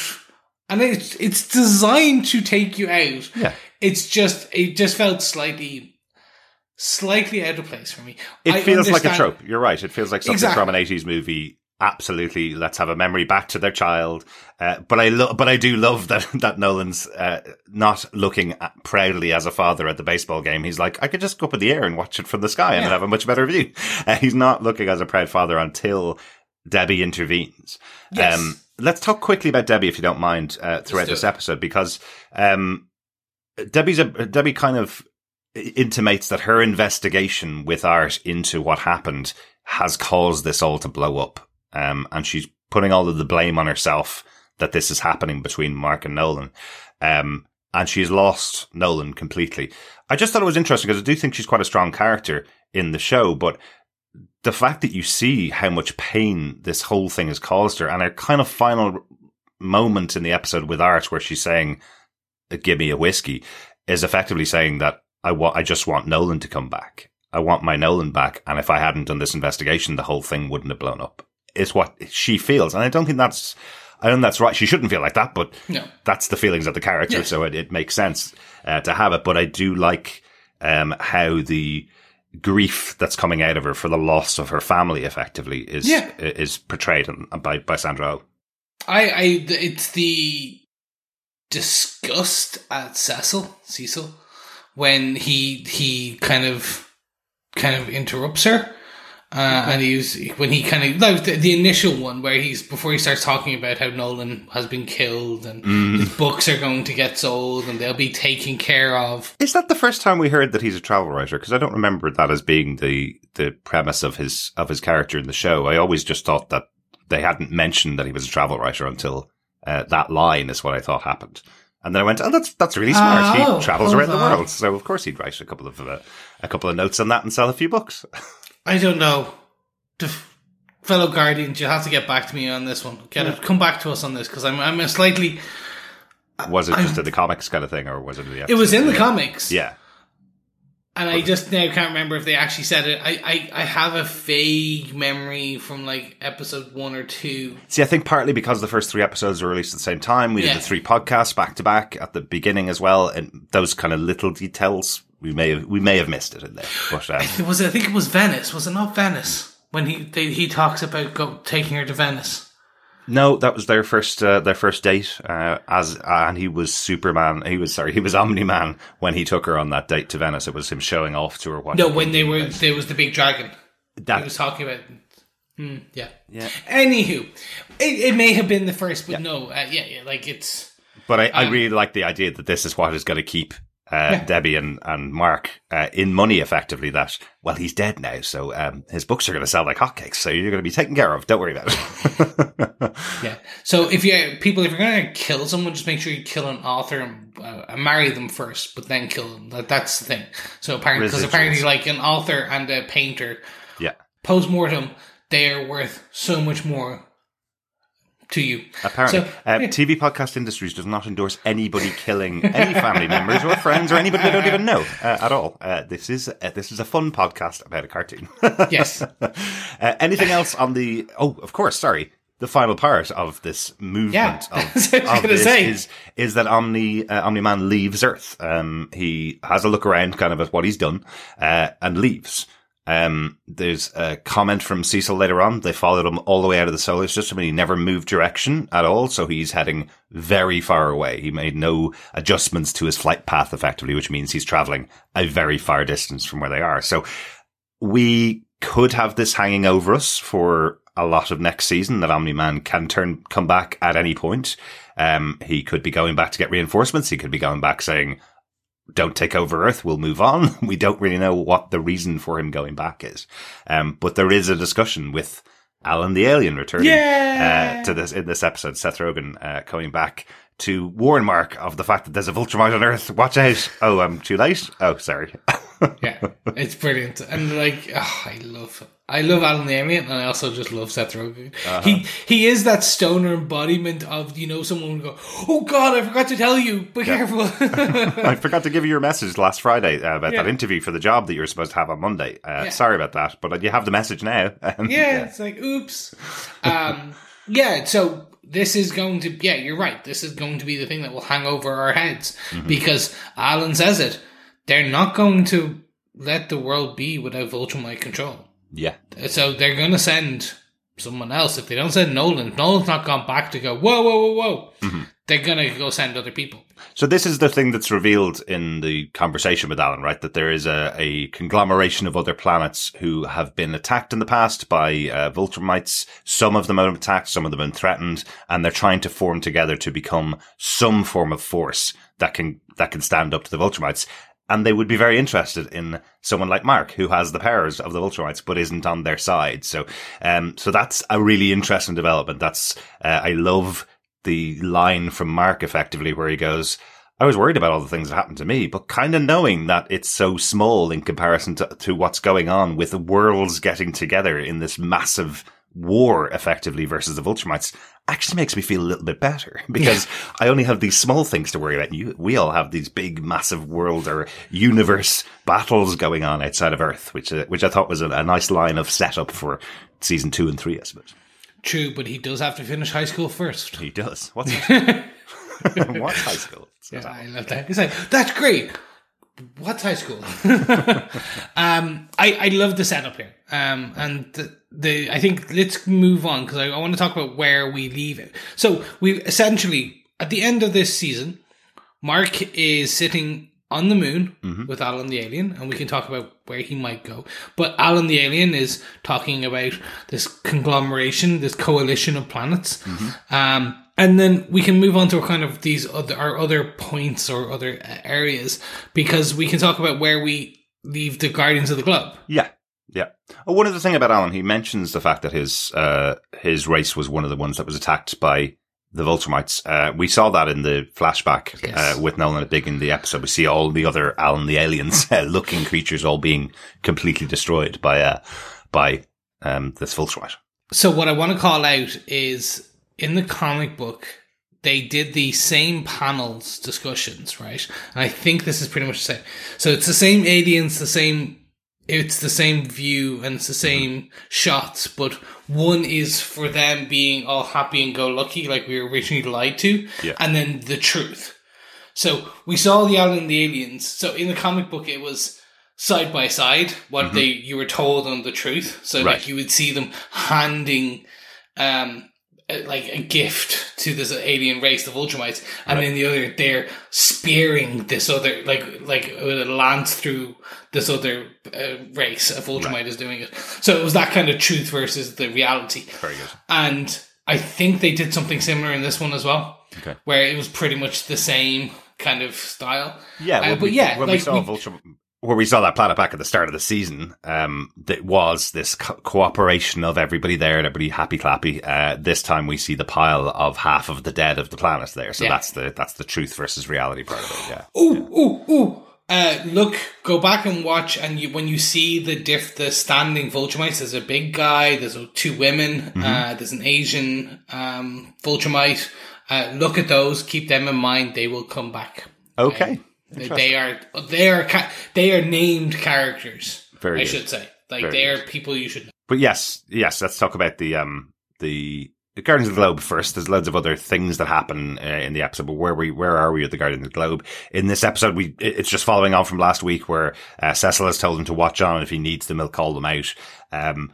and it's it's designed to take you out Yeah. it's just it just felt slightly slightly out of place for me It I feels like a trope. You're right. It feels like something Exactly. from an 80s movie. Absolutely. Let's have a memory back to their child. Uh, but I lo- but I do love that, *laughs* that Nolan's, uh, not looking at, proudly as a father at the baseball game. He's like, I could just go up in the air and watch it from the sky and Yeah. have a much better view. Uh, he's not looking as a proud father until Debbie intervenes. Yes. Um, let's talk quickly about Debbie, if you don't mind, uh, throughout do this it. episode, because, um, Debbie's a, Debbie kind of intimates that her investigation with art into what happened has caused this all to blow up. Um, and she's putting all of the blame on herself that this is happening between Mark and Nolan. Um, and she's lost Nolan completely. I just thought it was interesting because I do think she's quite a strong character in the show, but the fact that you see how much pain this whole thing has caused her and her kind of final moment in the episode with Art where she's saying, give me a whiskey is effectively saying that I want, I just want Nolan to come back. I want my Nolan back. And if I hadn't done this investigation, the whole thing wouldn't have blown up. Is what she feels. And I don't think that's, I don't think that's right. She shouldn't feel like that, but No. that's the feelings of the character. Yeah. So it, it makes sense uh, to have it. But I do like, um, how the, grief that's coming out of her for the loss of her family effectively is Yeah. is portrayed by by Sandra Oh. I, I, it's the disgust at Cecil, Cecil, when he he kind of kind of interrupts her, uh, and he's when he kind of like the, the initial one where he's before he starts talking about how Nolan has been killed and his books are going to get sold and they'll be taken care of. Is that the first time we heard that he's a travel writer? Because I don't remember that as being the the premise of his of his character in the show. I always just thought that they hadn't mentioned that he was a travel writer until uh, that line is what I thought happened. And then I went, "Oh, that's that's really smart. Oh, he travels around the world, so of course he'd write a couple of uh, a couple of notes on that and sell a few books." *laughs* I don't know. The f- fellow guardians, you have to get back to me on this one. Get it, come back to us on this because I'm I'm a slightly. Was it I'm- just in the comics kind of thing, or was it in the? It was in the comics. Yeah, And I just now can't remember if they actually said it. I, I, I have a vague memory from like episode one or two. See, I think partly because the first three episodes were released at the same time, we Yeah. did the three podcasts back to back at the beginning as well, and those kind of little details we may have we may have missed it in there. But um, It was I think it was Venice. Was it not Venice when he they, he talks about go, taking her to Venice? no, that was their first uh, their first date. Uh, as and he was Superman. He was sorry, he was Omni Man when he took her on that date to Venice. It was him showing off to her. What No, when they do. were there was the big dragon. That He was talking about. Hmm, yeah. Yeah. Anywho, it, it may have been the first, but no. Uh, yeah, yeah. Like it's. But I, I Um, really like the idea that this is what is going to keep uh, Debbie and, and Mark uh, in money effectively. That, well, he's dead now, so um, his books are going to sell like hotcakes, so you're going to be taken care of. Don't worry about it. *laughs* Yeah. So if you people, if you're gonna kill someone, just make sure you kill an author and, uh, and marry them first, but then kill them. That, that's the thing. So apparently, because apparently, like an author and a painter, yeah. post mortem, they are worth so much more to you. Apparently, So, uh, yeah. TV podcast industries does not endorse anybody killing any family members or friends or anybody they don't even know uh, at all. Uh, this is uh, this is a fun podcast about a cartoon. *laughs* Yes. uh, anything else on the? Oh, of course. Sorry. The final part of this movement Yeah. of, *laughs* of this say. is is that Omni uh, Omni Man leaves Earth. Um, he has a look around, kind of at what he's done, uh, and leaves. Um, there's a comment from Cecil later on. They followed him all the way out of the solar system and he never moved direction at all. So he's heading very far away. He made no adjustments to his flight path effectively, which means he's traveling a very far distance from where they are. So we could have this hanging over us for a lot of next season that Omni Man can turn, come back at any point. Um, he could be going back to get reinforcements. He could be going back saying, don't take over Earth. We'll move on. *laughs* We don't really know what the reason for him going back is. Um, but there is a discussion with Alan the alien returning uh, to this in this episode. Seth Rogen uh, coming back to warn Mark of the fact that there's a Viltrumite on Earth. Watch out! Oh, I'm too late. Oh, sorry. *laughs* yeah, it's brilliant, and like oh, I love, I love Alan the and I also just love Seth Rogen. Uh-huh. He he is that stoner embodiment of you know someone would go, oh God, I forgot to tell you, be careful. *laughs* I forgot to give you your message last Friday uh, about Yeah. that interview for the job that you were supposed to have on Monday. Uh, Yeah. Sorry about that, but you have the message now. *laughs* Yeah, it's like oops. Um, yeah, so this is going to yeah, you're right. This is going to be the thing that will hang over our heads Mm-hmm. because Alan says it. They're not going to let the world be without Viltrumite control. Yeah. So they're going to send someone else. If they don't send Nolan, if Nolan's not gone back to go, whoa, whoa, whoa, whoa, Mm-hmm. they're going to go send other people. So this is the thing that's revealed in the conversation with Alan, right? That there is a, a conglomeration of other planets who have been attacked in the past by uh, Viltrumites. Some of them have been attacked, some of them have been threatened, and they're trying to form together to become some form of force that can that can stand up to the Viltrumites. And they would be very interested in someone like Mark, who has the powers of the Viltrumites, but isn't on their side. So, um, so that's a really interesting development. That's, uh, I love the line from Mark effectively where he goes, I was worried about all the things that happened to me, but kind of knowing that it's so small in comparison to, to what's going on with the worlds getting together in this massive war effectively versus the Viltrumites actually makes me feel a little bit better *laughs* because I only have these small things to worry about. You, we all have these big, massive world or universe battles going on outside of Earth, which, uh, which I thought was a, a nice line of setup for season two and three, I suppose. True, but he does have to finish high school first. He does. What's *laughs* *laughs* What's high school? Yeah, I love that. He's like, that's great. What's high school? *laughs* um, I, I love the setup here. Um, and the, the, I think let's move on because I, I want to talk about where we leave it. So we essentially, at the end of this season, Mark is sitting on the moon with Alan the alien, and we can talk about where he might go. But Alan the alien is talking about this conglomeration, this coalition of planets. Um, and then we can move on to kind of these other our other points or other uh, areas because we can talk about where we leave the Guardians of the Globe. Yeah. Yeah. Oh, one other thing about Alan, he mentions the fact that his uh, his race was one of the ones that was attacked by the Viltrumites. Uh, we saw that in the flashback Yes. uh, with Nolan at Big in the episode. We see all the other Alan the aliens *laughs* uh, looking creatures all being completely destroyed by uh, by um, this Viltrumite. So what I want to call out is in the comic book they did the same panels discussions, right? And I think this is pretty much the same. So it's the same aliens, the same it's the same view and it's the same shots, but one is for them being all happy and go lucky like we were originally lied to, Yeah. and then the truth. So we saw the alien and the aliens. So in the comic book, it was side by side what they you were told on the truth. So Right. like you would see them handing um like a gift to this alien race, the Viltrumites, and then the other they're spearing this other like like with a lance through this other uh, race. A Viltrumite is doing it. So it was that kind of truth versus the reality. Very good. And I think they did something similar in this one as well. Okay. Where it was pretty much the same kind of style. Yeah, Uh, but we, yeah, when we saw we- Vulture, where we saw that planet back at the start of the season, um, that was this co- cooperation of everybody there, and everybody happy clappy. Uh, this time we see the pile of half of the dead of the planet there, so Yeah. that's the that's the truth versus reality part of it. Yeah, Ooh, ooh, ooh. Uh, look, go back and watch, and you, when you see the diff, the standing Viltrumites, there's a big guy, there's two women, Mm-hmm. uh, there's an Asian um, Viltrumite. Uh, look at those, keep them in mind. They will come back. okay, They, they are they are they are named characters. Very I good. should say, like Very they are good. people you should know. But yes, yes, let's talk about the um the. Guardians of the Globe first. There's loads of other things that happen uh, in the episode, but where we where are we with the Guardians of the Globe? In this episode, we it's just following on from last week, where uh, Cecil has told him to watch on. If he needs them, he'll call them out. Um,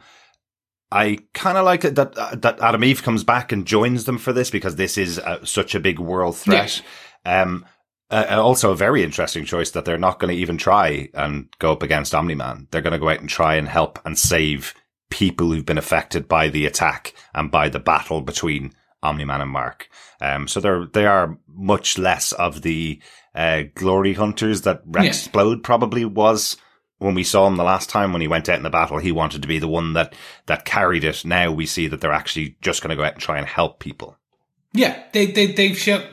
I kind of like it that uh, that Atom Eve comes back and joins them for this because this is uh, such a big world threat. Um, uh, also a very interesting choice that they're not going to even try and go up against Omni Man. They're going to go out and try and help and save people who've been affected by the attack and by the battle between Omni Man and Mark. Um, so they're they are much less of the uh, glory hunters that Rex Yeah. Explode probably was when we saw him the last time when he went out in the battle. He wanted to be the one that that carried it. Now we see that they're actually just going to go out and try and help people. Yeah, they they they've shown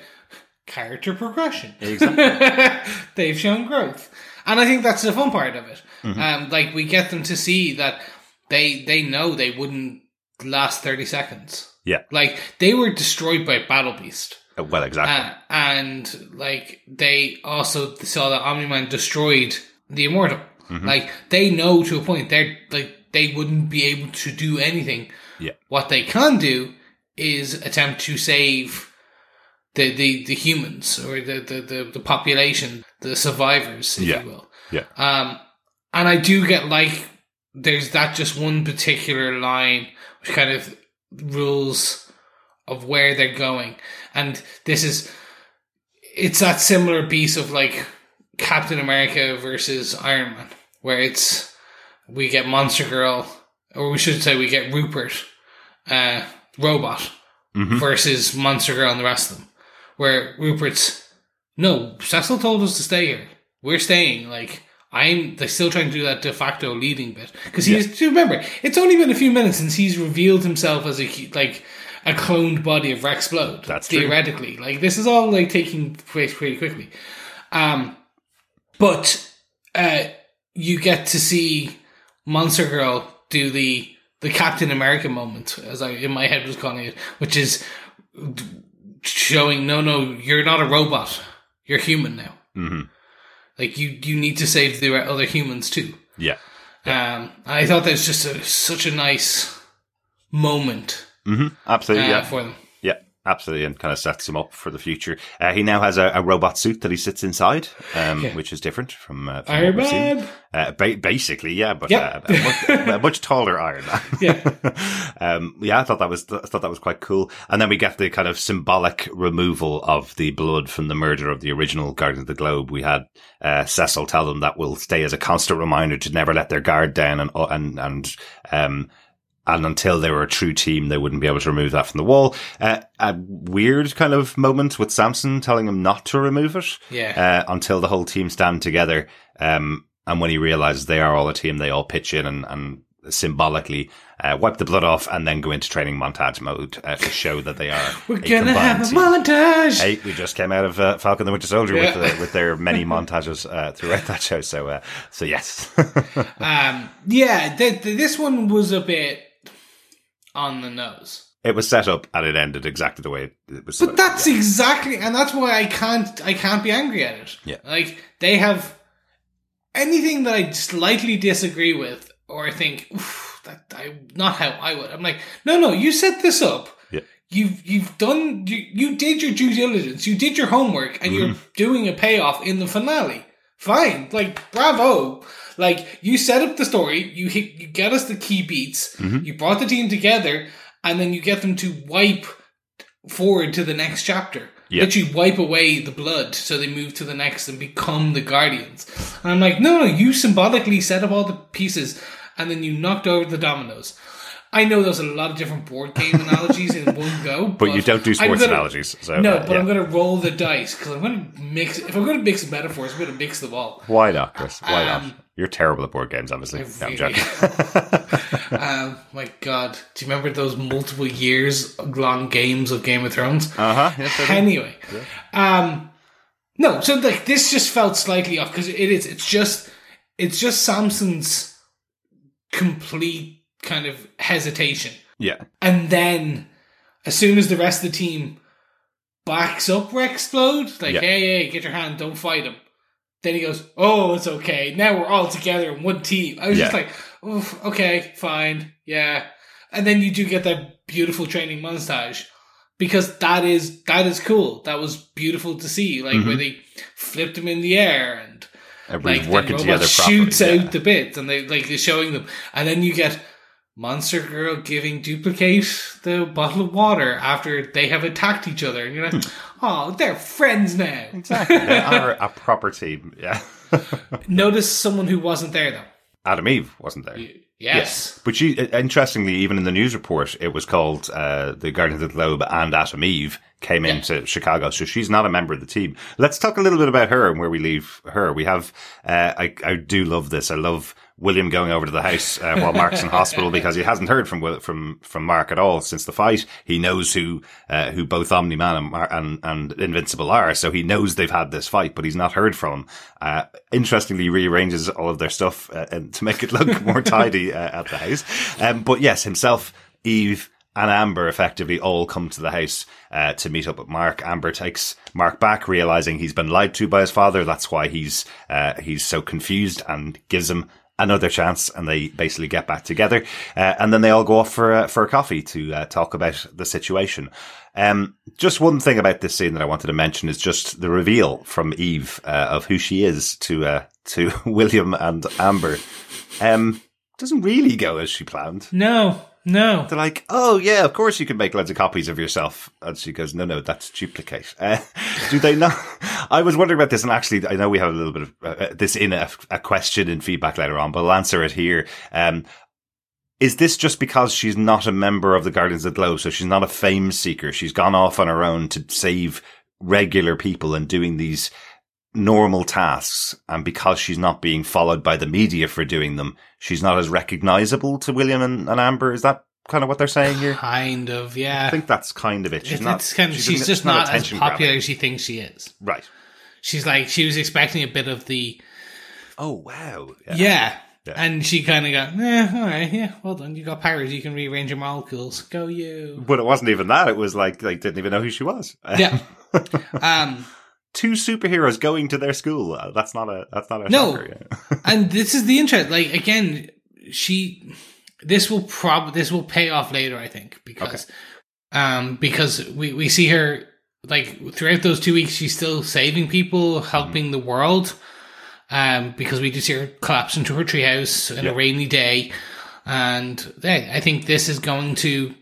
character progression. Exactly. *laughs* they've shown growth, and I think that's the fun part of it. Mm-hmm. Um, like we get them to see that they they know they wouldn't last thirty seconds. Yeah. like they were destroyed by Battle Beast. Uh, Well, exactly. Uh, and like they also saw that Omni Man destroyed the Immortal. Mm-hmm. Like they know to a point they're like they wouldn't be able to do anything. Yeah. What they can do is attempt to save the the, the humans or the, the, the, the population, the survivors, if Yeah. you will. yeah. Um, and I do get like there's that just one particular line which kind of rules of where they're going, and this is it's that similar piece of like Captain America versus Iron Man, where it's we get Monster Girl, or we should say we get Rupert, uh, robot Mhm. versus Monster Girl and the rest of them, where Rupert's no, Cecil told us to stay here. We're staying. Like I'm, they're still trying to do that de facto leading bit because he's. Do remember, it's only been a few minutes since he's revealed himself as a like a cloned body of Rex Splode. That's true. theoretically. Like this is all like taking place pretty quickly. Um, but uh, you get to see Monster Girl do the the Captain America moment, as I in my head was calling it, which is showing no, no, you're not a robot. You're human now. hmm Like you, you need to save the other humans too. Yeah. Um, I thought that was just a, such a nice moment hmm Absolutely. uh, yeah. for them. Absolutely, and kind of sets him up for the future. Uh, he now has a, a robot suit that he sits inside, um, Yeah. which is different from, uh, from Iron what we've seen. Man. Uh, ba- basically, yeah, but Yep. uh, a, much, a much taller Iron Man. *laughs* Yeah. *laughs* um, yeah, I thought that was I thought that was quite cool. And then we get the kind of symbolic removal of the blood from the murder of the original Guardians of the Globe. We had uh, Cecil tell them that will stay as a constant reminder to never let their guard down, and and and um, and until they were a true team, they wouldn't be able to remove that from the wall. Uh, a weird kind of moment with Samson telling him not to remove it. Yeah. Uh, until the whole team stand together. Um, and when he realizes they are all a team, they all pitch in and, and symbolically uh, wipe the blood off and then go into training montage mode uh, to show that they are. *laughs* We're gonna have a team. montage. Hey, we just came out of uh, Falcon the Winter Soldier Yeah. with, uh, with their many *laughs* montages uh, throughout that show. So, uh, so yes. *laughs* Um, yeah, th- th- this one was a bit on the nose. It was set up and it ended exactly the way it was. But that's yeah. exactly, and that's why I can't, I can't be angry at it. Yeah. Like they have anything that I slightly disagree with, or I think that I not how I would. I'm like, no, no, you set this up. Yeah. You've you've done you, you did your due diligence. You did your homework, and you're Mm-hmm. doing a payoff in the finale. Fine, like bravo. Like you set up the story, you hit, you get us the key beats, Mm-hmm. you brought the team together, and then you get them to wipe forward to the next chapter. Yeah. Literally wipe away the blood so they move to the next and become the Guardians. And I'm like, no, no, you symbolically set up all the pieces and then you knocked over the dominoes. I know there's a lot of different board game *laughs* analogies in one go, but, But you don't do sports gonna- analogies. So, No, uh, but I'm going to roll the dice because I'm going to mix. If I'm going to mix metaphors, I'm going to mix them all. Why not, Chris? Why Um, not? You're terrible at board games, obviously. No, I'm joking. *laughs* um, my God, do you remember those multiple years long games of Game of Thrones? Uh huh. Yes, anyway, um, no. So like this just felt slightly off because it is. It's just. It's just Samson's complete kind of hesitation, Yeah. and then as soon as the rest of the team backs up Rex Splode, like Yeah. hey, hey, get your hand, don't fight him. Then he goes, "Oh, it's okay. Now we're all together in one team." I was just like, Oof, "Okay, fine, yeah." And then you do get that beautiful training montage because that is that is cool. That was beautiful to see, like where mm-hmm. they flipped him in the air and Everybody's like working the together robot properly. shoots yeah. out the bits and they like they're showing them, and then you get Monster Girl giving Dupli-Kate the bottle of water after they have attacked each other, and you're like, "Oh, they're friends now." Exactly. They are a proper team. Yeah. *laughs* Notice someone who wasn't there though. Atom Eve wasn't there. Yes. But she, interestingly, even in the news report, it was called uh, the Guardians of the Globe and Atom Eve came into Chicago, so she's not a member of the team. Let's talk a little bit about her and where we leave her. We have, uh, I, I do love this. I love William going over to the house uh, while Mark's in hospital *laughs* because he hasn't heard from from from Mark at all since the fight. He knows who uh, who both Omni Man and, and and Invincible are, so he knows they've had this fight, but he's not heard from. Uh, interestingly, rearranges all of their stuff uh, and to make it look *laughs* more tidy uh, at the house. Um, but yes, himself, Eve, and Amber effectively all come to the house uh, to meet up with Mark. Amber takes Mark back, realizing he's been lied to by his father. That's why he's uh, he's so confused, and gives him another chance. And they basically get back together, uh, and then they all go off for uh, for a coffee to uh, talk about the situation. Um, just one thing about this scene that I wanted to mention is just the reveal from Eve uh, of who she is to uh, to *laughs* William and Amber. Um, doesn't really go as she planned. No. No. They're like, oh yeah, of course you can make loads of copies of yourself. And she goes, no, no, that's Dupli-Kate. *laughs* Uh, do they not? *laughs* I was wondering about this, and actually, I know we have a little bit of uh, this in a, a question and feedback later on, but I'll answer it here. Um, is this just because she's not a member of the Guardians of the Globe, so she's not a fame seeker? She's gone off on her own to save regular people and doing these normal tasks, and because she's not being followed by the media for doing them, she's not as recognizable to William and, and Amber. Is that kind of what they're saying here? Kind of, yeah. I think that's kind of it. She's It's- not. it's kind of, she's, an- just not, as popular grabbing. as she thinks she is. Right. She's like, she was expecting a bit of the, Oh wow. yeah. Yeah. And she kind of got, eh, all right, yeah, well done. You got powers. You can rearrange your molecules. Go you. But it wasn't even that. It was like they didn't even know who she was. Yeah. *laughs* um, Two superheroes going to their school. Uh, That's not a. That's not a. No. *laughs* and this is the interest. Like again, she. This will prob. This will pay off later, I think, because, um, because we we see her like throughout those two weeks, she's still saving people, helping the world. Um, because we do see her collapse into her treehouse in Yeah. a rainy day, and yeah, I think this is going to.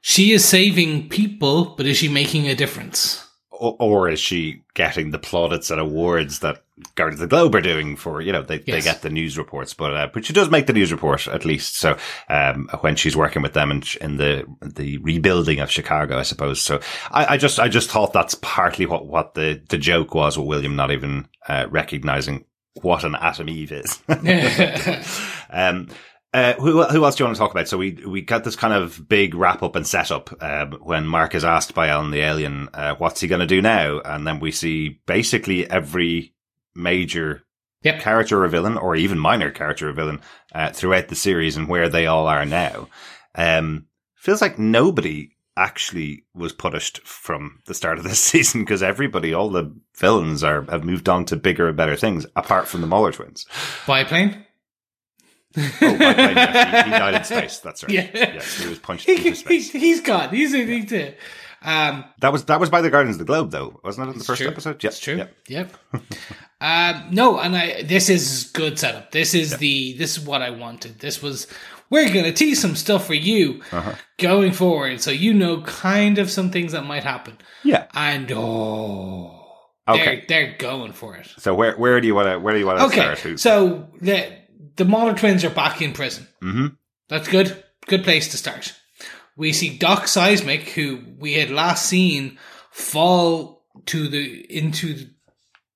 She is saving people, but is she making a difference? Or, or is she getting the plaudits and awards that Guardians of the Globe are doing for, you know, they, they get the news reports, but, uh, but she does make the news report at least. So, um, when she's working with them in, in the, the rebuilding of Chicago, I suppose. So I, I just, I just thought that's partly what, what the, the joke was with William not even, uh, recognizing what an atom Eve is. *laughs* *laughs* Um, uh, who, who else do you want to talk about? So we we got this kind of big wrap up and setup um, when Mark is asked by Alan the alien, uh, "What's he going to do now?" And then we see basically every major Yep. character or villain, or even minor character or villain, uh, throughout the series and where they all are now. Um, feels like nobody actually was punished from the start of this *laughs* season because everybody, all the villains, are have moved on to bigger and better things, apart from the Mauler twins. Biplane. Oh, by plane, yes, he, he died in space. That's right. Yeah. Yes, he was punched *laughs* he, into space. He, has gone. He's he's a, um, That was that was by the Guardians of the Globe, though, wasn't it? In the first true. episode, yeah, It's true. yeah. Yep. *laughs* um, no, and I this is good setup. This is the this is what I wanted. This was we're gonna tease some stuff for you Uh-huh. going forward, so you know kind of some things that might happen. Yeah. And oh, Okay. they're they're going for it. So where where do you want to where do you want to Okay, start? So the the Mauler twins are back in prison. Mhm. That's good. Good place to start. We see Doc Seismic, who we had last seen fall to the into the,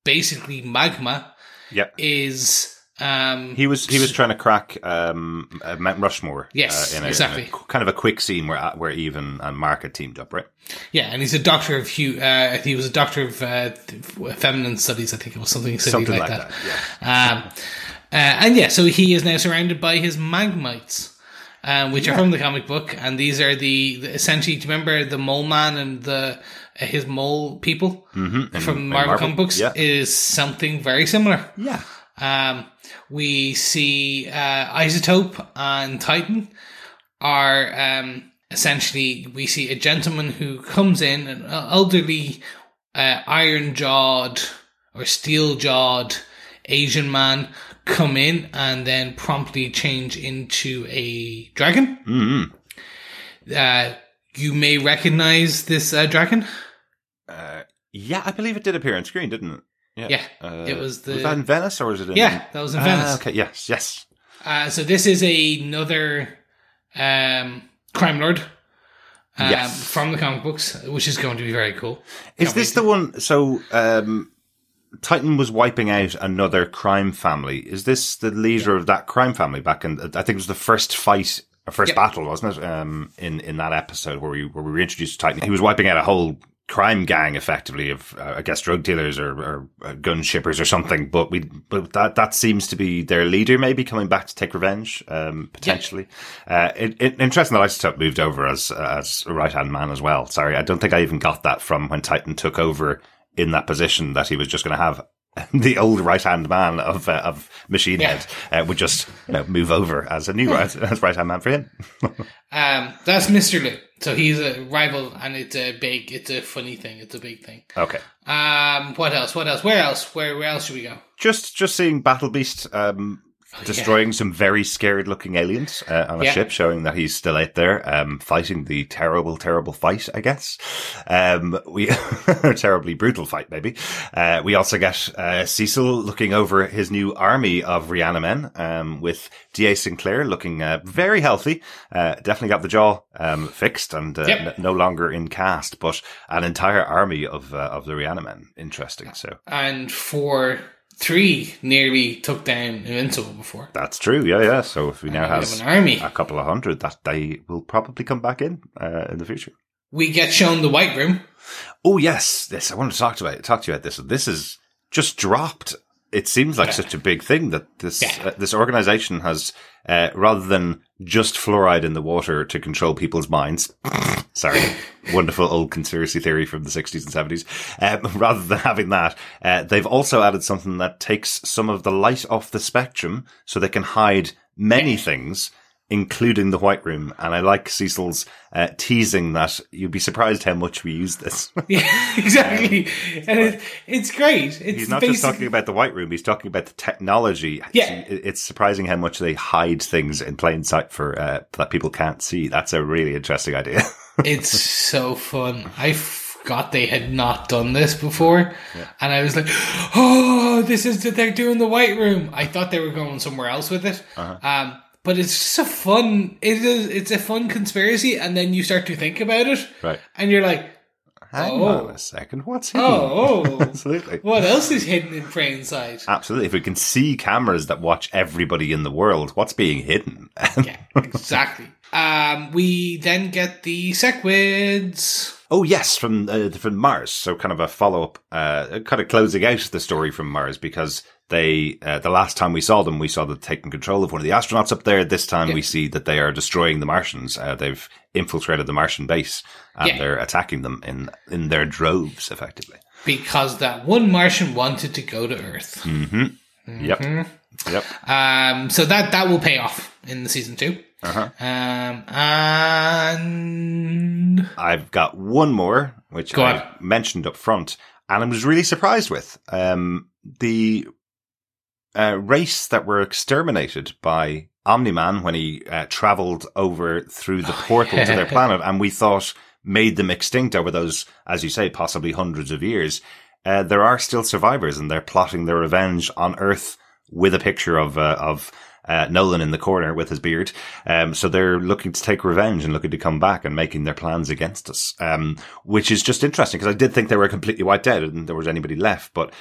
basically magma, yeah, is um he was he was trying to crack um, uh, Mount Rushmore. Yes, uh, in a, exactly. in a kind of a quick scene where uh, where Even and Mark had teamed up, right? yeah, and he's a doctor of hu- uh, he was a doctor of uh, feminine studies. I think it was something Something like, like that. that. Um, uh, and yeah, so he is now surrounded by his magmites, um, which are from the comic book, and these are the, the essentially. Do you remember the mole man and the uh, his mole people Mm-hmm. from Marvel, comic books? Yeah, Is something very similar. yeah. Um, we see uh, Isotope and Titan are um, essentially we see a gentleman who comes in, an elderly, uh, iron jawed or steel jawed Asian man come in and then promptly change into a dragon. Mm-hmm. Uh, you may recognize this uh, dragon. Uh, yeah, I believe it did appear on screen, didn't it? Yeah, Uh, it was the- was that in Venice or was it in? Yeah, that was in Ah, Venice. okay, yes, yes. Uh, so this is another um, crime lord um, Yes. from the comic books, which is going to be very cool. Is Can't this the one? So, um, Titan was wiping out another crime family. Is this the leader of that crime family back in? I think it was the first fight, first Yep. battle, wasn't it? Um, in in that episode where we where we were introduced to Titan, he was wiping out a whole crime gang, effectively of uh, I guess drug dealers or, or uh, gun shippers or something. But we but that that seems to be their leader, maybe coming back to take revenge, um, potentially. Uh, it, it, interesting that Isotope moved over as as a right hand man as well. Sorry, I don't think I even got that from when Titan took over in that position that he was just going to have *laughs* the old right hand man of uh, of Machine Yeah. Head uh, would just you know, move over as a new right as right hand man for him. *laughs* Um, that's Mister Lu. So he's a rival, and it's a big, it's a funny thing. It's a big thing. okay. Um, what else? What else? Where else? Where where else should we go? Just just seeing Battle Beast um, *laughs* destroying some very scared looking aliens uh, on a Yeah. ship, showing that he's still out there um, fighting the terrible, terrible fight. I guess um, we *laughs* a terribly brutal fight. Maybe uh, we also get uh, Cecil looking over his new army of Reanimen um, with Da Sinclair looking uh, very healthy. Uh, definitely got the jaw um, fixed and uh, Yep. n- no longer in cast, but an entire army of uh, of the Reanimen. Interesting. So And for three nearly took down Invincible before. That's true. Yeah, yeah. So if we now have an army. a couple of hundred, that they will probably come back in uh, in the future. We get shown the White Room. Oh yes, this I wanted to talk about talk to you about this. This is just dropped. It seems like such a big thing that this Yeah. uh, this organization has, uh, rather than just fluoride in the water to control people's minds. *laughs* sorry, *laughs* wonderful old conspiracy theory from the sixties and seventies. Um, *laughs* rather than having that, uh, they've also added something that takes some of the light off the spectrum, so they can hide many things. Including the White Room, and I like Cecil's uh, teasing that you'd be surprised how much we use this. *laughs* Yeah, exactly. And it, it's great. It's He's not just talking about the white room; he's talking about the technology. Yeah. It- it's surprising how much they hide things in plain sight for uh, that people can't see. That's a really interesting idea. *laughs* It's so fun. I forgot they had not done this before, and I was like, "Oh, this is they're doing the White Room." I thought they were going somewhere else with it. Uh-huh. Um, but it's just a fun. It is. It's a fun conspiracy, and then you start to think about it, right? and you're like, Hang Oh. on a second. What's hidden? "Oh, oh, *laughs* Absolutely. what else is hidden in plain sight?" Absolutely. If we can see cameras that watch everybody in the world, what's being hidden? *laughs* yeah, exactly. Um, we then get the Sequids. Oh yes, from uh, from Mars. So kind of a follow up, uh, kind of closing out the story from Mars because they uh, the last time we saw them, we saw them taking control of one of the astronauts up there. This time we see that they are destroying the Martians. Uh, they've infiltrated the Martian base and Yeah. they're attacking them in in their droves, effectively. because that one Martian wanted to go to Earth. Yep, yep. Um, so that that will pay off in the season 2 Uh-huh. Um, and I've got one more, which Go I on. mentioned up front, and I was really surprised with. Um, the uh, race that were exterminated by Omni Man when he uh, traveled over through the portal to their planet, and we thought made them extinct over those, as you say, possibly hundreds of years. Uh, there are still survivors, and they're plotting their revenge on Earth with a picture of uh, of uh, Nolan in the corner with his beard. Um, so they're looking to take revenge and looking to come back and making their plans against us. Um, which is just interesting because I did think they were completely wiped out and there was anybody left, but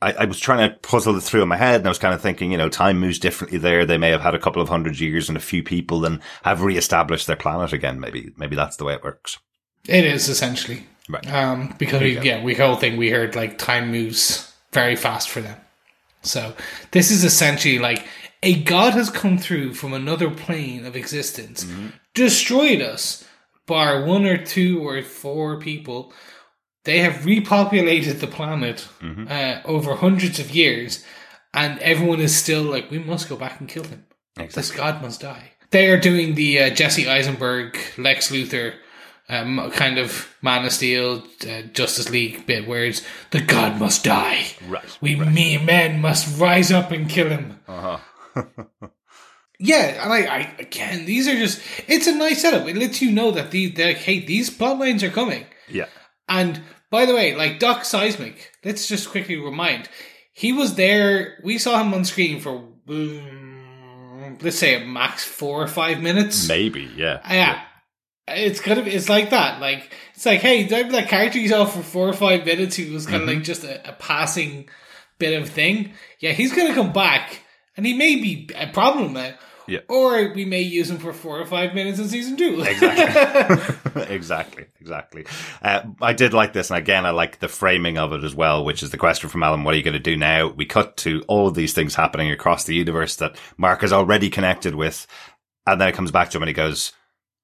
I, I was trying to puzzle it through in my head and I was kind of thinking, you know, time moves differently there. They may have had a couple of hundred years and a few people and have reestablished their planet again. Maybe, maybe that's the way it works. it is essentially. Right. Um, because we, yeah, we whole thing we heard like time moves very fast for them. So this is essentially like a god has come through from another plane of existence, destroyed us, bar one or two or four people. They have repopulated the planet uh, over hundreds of years, and everyone is still like, we must go back and kill him. This god must die. They are doing the uh, Jesse Eisenberg, Lex Luthor, um, kind of Man of Steel, uh, Justice League bit where it's the god must die. Right. We me men must rise up and kill him. Uh-huh. *laughs* Yeah, and I, I again, these are just it's a nice setup. It lets you know that these they're, hey, these plot lines are coming. Yeah. And by the way, like Doc Seismic, let's just quickly remind, he was there. We saw him on screen for um, let's say a max four or five minutes. Maybe. Yeah. Yeah. It's kind of it's like that. Like it's like, hey, that character you saw for four or five minutes who was kind of like just a, a passing bit of thing? Yeah, he's gonna come back and he may be a problem now. Yeah. Or we may use him for four or five minutes in season two. Exactly. *laughs* *laughs* exactly. Exactly. Uh, I did like this, and again, I like the framing of it as well, which is the question from Alan: What are you going to do now? We cut to all of these things happening across the universe that Mark is already connected with, and then it comes back to him and he goes,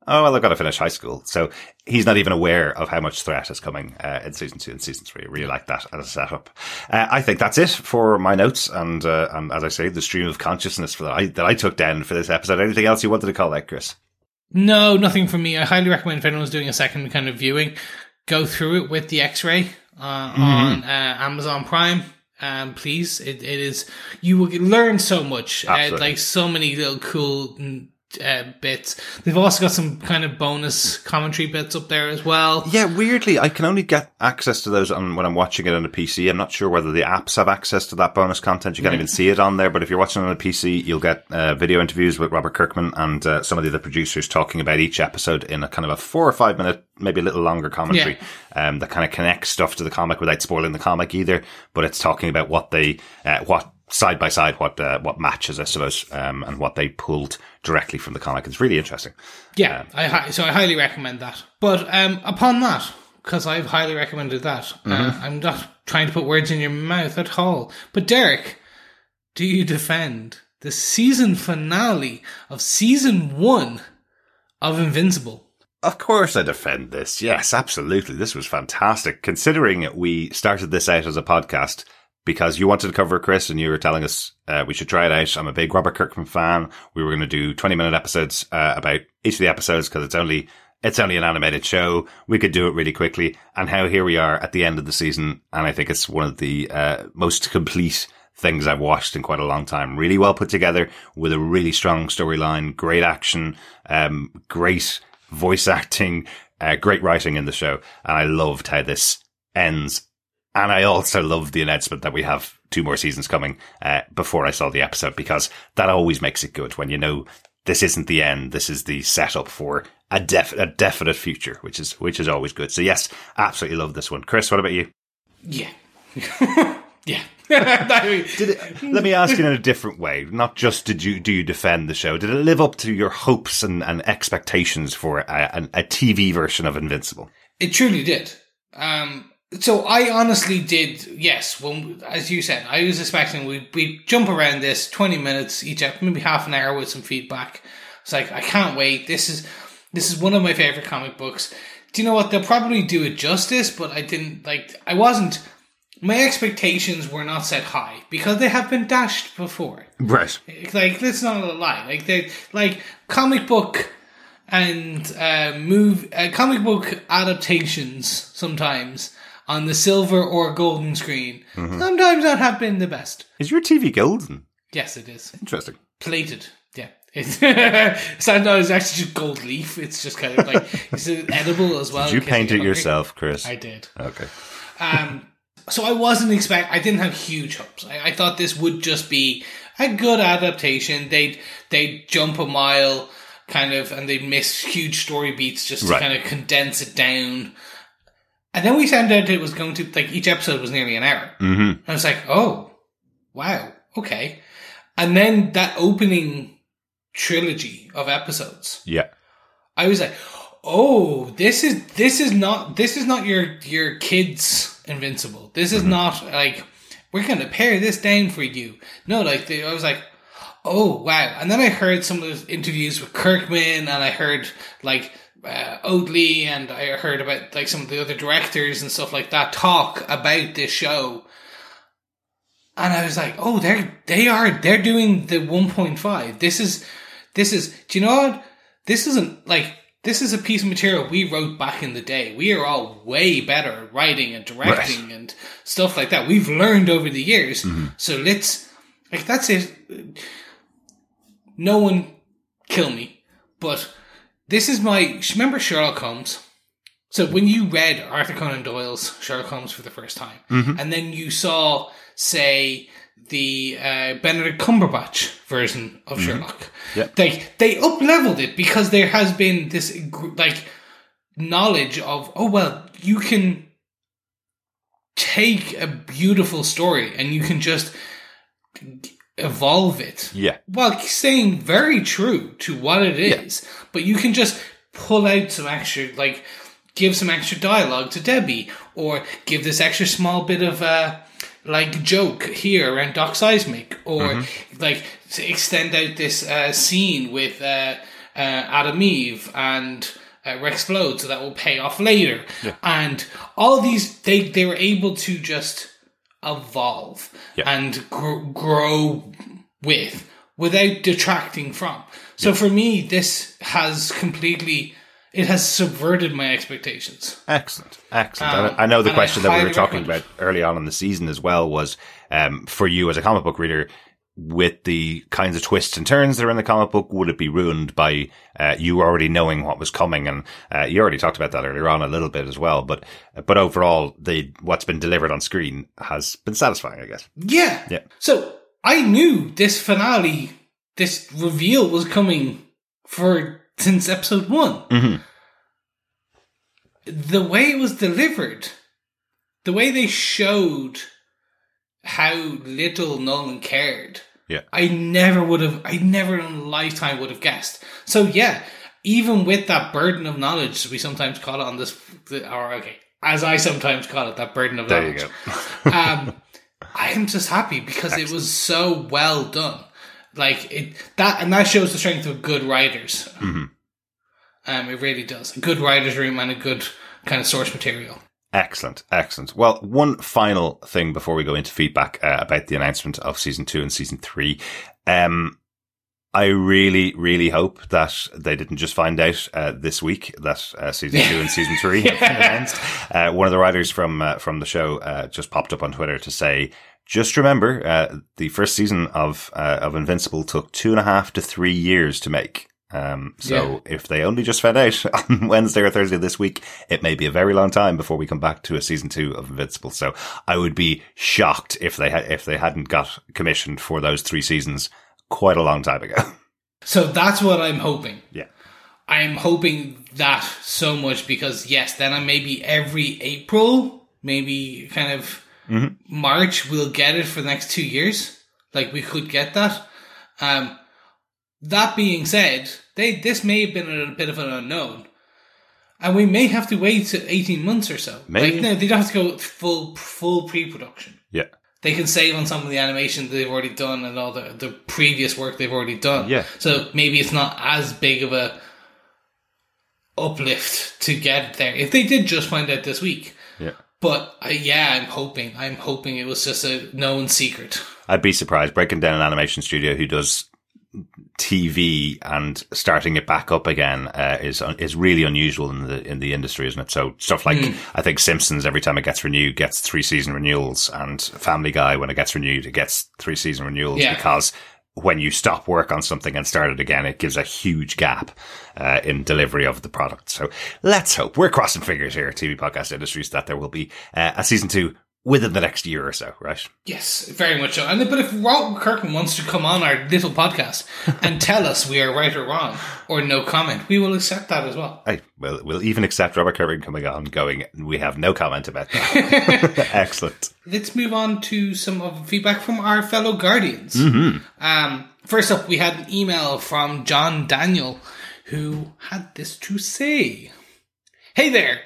"Oh well, I've got to finish high school." So he's not even aware of how much threat is coming uh, in season two and season three. I really like that as a setup. Uh, I think that's it for my notes, and uh, and as I say, the stream of consciousness for that I, that I took down for this episode. Anything else you wanted to call out, Chris? No, nothing from me. I highly recommend if anyone's doing a second kind of viewing, go through it with the X-ray uh, Mm-hmm. on uh, Amazon Prime. Um, please, it, it is you will learn so much. Uh, like so many little cool uh, bits. They've also got some kind of bonus commentary bits up there as well. Yeah, weirdly, I can only get access to those on, when I'm watching it on a PC. I'm not sure whether the apps have access to that bonus content. You can't even see it on there, but if you're watching on a PC, you'll get uh, video interviews with Robert Kirkman and uh, some of the other producers talking about each episode in a kind of a four or five minute, maybe a little longer commentary um, that kind of connects stuff to the comic without spoiling the comic either. But it's talking about what they, uh, what side by side, what uh, what matches, I suppose, um, and what they pulled directly from the comic. It's really interesting. Yeah, I hi- so I highly recommend that. But um, upon that, because I've highly recommended that, uh, I'm not trying to put words in your mouth at all. But Derek, do you defend the season finale of season one of Invincible? Of course, I defend this. Yes, absolutely. This was fantastic. Considering we started this out as a podcast because you wanted to cover Chris and you were telling us uh, we should try it out. I'm a big Robert Kirkman fan. We were going to do 20 minute episodes uh, about each of the episodes because it's only it's only an animated show. We could do it really quickly. And how here we are at the end of the season, and I think it's one of the uh, most complete things I've watched in quite a long time. Really well put together with a really strong storyline, great action, um, great voice acting, uh, great writing in the show. And I loved how this ends. And I also love the announcement that we have two more seasons coming, uh, before I saw the episode because that always makes it good when you know this isn't the end. This is the setup for a def- a definite future, which is, which is always good. So yes, absolutely love this one. Chris, what about you? Yeah. *laughs* yeah. *laughs* Did it, let me ask you in a different way. Not just did you do you defend the show? Did it live up to your hopes and, and expectations for a, a, a TV version of Invincible? It truly did. Um, so I honestly did. Yes, when as you said, I was expecting we we jump around this twenty minutes each, maybe half an hour with some feedback. It's like I can't wait. This is this is one of my favorite comic books. Do you know what? They'll probably do it justice, but I didn't like. I wasn't. My expectations were not set high because they have been dashed before. Right. Like, let's not lie. Like, they like comic book and uh, move uh, comic book adaptations sometimes on the silver or golden screen. Sometimes that have been the best. Is your TV golden? Yes, it is Interesting. plated. Yeah. *laughs* It's no, it's actually just gold leaf. It's just kind of like *laughs* it's edible as well. Did you paint it yourself, Chris? I did. Okay. Um, so I wasn't expect. I didn't have huge hopes. I, I thought this would just be a good adaptation. They'd they'd jump a mile, kind of, and they'd miss huge story beats just to Right. kind of condense it down. And then we found out it was going to like each episode was nearly an hour. Mm-hmm. I was like, oh, wow, okay. And then that opening trilogy of episodes, Yeah. I was like, oh, this is this is not this is not your your kids Invincible. This is not like we're gonna pare this down for you. No, like they, I was like, oh wow. And then I heard some of those interviews with Kirkman, and I heard like uh, Ottley, and I heard about like some of the other directors and stuff like that talk about this show. And I was like, oh, they're they are they're doing the 1.5. This is this is. Do you know what? This isn't like this is a piece of material we wrote back in the day. We are all way better at writing and directing and stuff like that. We've learned over the years. So let's like that's it. No one kill me, but this is my. Remember Sherlock Holmes. So when you read Arthur Conan Doyle's Sherlock Holmes for the first time, and then you saw, say, the uh, Benedict Cumberbatch version of Sherlock, Yeah. like they up leveled it because there has been this like knowledge of oh well you can take a beautiful story and you can just evolve it Yeah. while staying very true to what it is. But you can just pull out some extra, like, give some extra dialogue to Debbie, or give this extra small bit of, uh, like, joke here around Doc Seismic, or, like, to extend out this, uh, scene with, uh, uh, Atom Eve and, uh, Rex Splode, so that will pay off later. And all these, they, they were able to just evolve Yeah. and gr- grow with without detracting from. So for me, this has completely it has subverted my expectations. Excellent, excellent. Um, I know the question that we were talking recommend about early on in the season as well was um, for you as a comic book reader. With the kinds of twists and turns that are in the comic book, would it be ruined by uh, you already knowing what was coming? And uh, you already talked about that earlier on a little bit as well. But but overall, the what's been delivered on screen has been satisfying, I guess. Yeah. Yeah. So I knew this finale, this reveal was coming for since episode one. Mhm. The way it was delivered, the way they showed how little Nolan cared. Yeah. I never would have, I never in a lifetime would have guessed. So yeah, even with that burden of knowledge, we sometimes call it on this, or okay, as I sometimes call it, that burden of There you knowledge. go. *laughs* um, I am just happy because it was so well done. Like it that, and that shows the strength of good writers. Mhm. Um, it really does. A good writers' room and a good kind of source material. Excellent, excellent. Well, one final thing before we go into feedback uh, about the announcement of season two and season three. Um, I really, really hope that they didn't just find out uh, this week that uh, season two and season three have been announced. Uh, one of the writers from uh, from the show uh, just popped up on Twitter to say, "Just remember, uh, the first season of uh, of Invincible took two and a half to three years to make." Um, so if they only just found out *laughs* on Wednesday or Thursday this week, it may be a very long time before we come back to a season two of Invincible. So I would be shocked if they had, if they hadn't got commissioned for those three seasons quite a long time ago. *laughs* So that's what I'm hoping. yeah. I'm hoping that so much because yes, then I maybe every April, maybe kind of March, we'll get it for the next two years. Like we could get that. Um, that being said, they this may have been a bit of an unknown, and we may have to wait eighteen months or so. Maybe. Like no, they don't have to go full full pre production. Yeah. They can save on some of the animation they've already done and all the, the previous work they've already done. Yeah. So maybe it's not as big of a uplift to get there. If they did just find out this week. Yeah. But uh, yeah, I'm hoping. I'm hoping it was just a known secret. I'd be surprised breaking down an animation studio who does TV and starting it back up again uh, is is really unusual in the in the industry, isn't it? So stuff like I think Simpsons every time it gets renewed gets three season renewals, and Family Guy when it gets renewed it gets three season renewals Yeah. because when you stop work on something and start it again, it gives a huge gap uh, in delivery of the product. So let's hope we're crossing fingers here, at TV podcast industries, that there will be uh, a season two within the next year or so, right? Yes, very much so. And but if Rob Kirkman wants to come on our little podcast and *laughs* tell us we are right or wrong or no comment, we will accept that as well. I will we'll even accept Robert Kirby coming on, going. We have no comment about that. *laughs* *laughs* Excellent. Let's move on to some of the feedback from our fellow Guardians. Mm-hmm. Um, first up, we had an email from John Daniel who had this to say Hey there!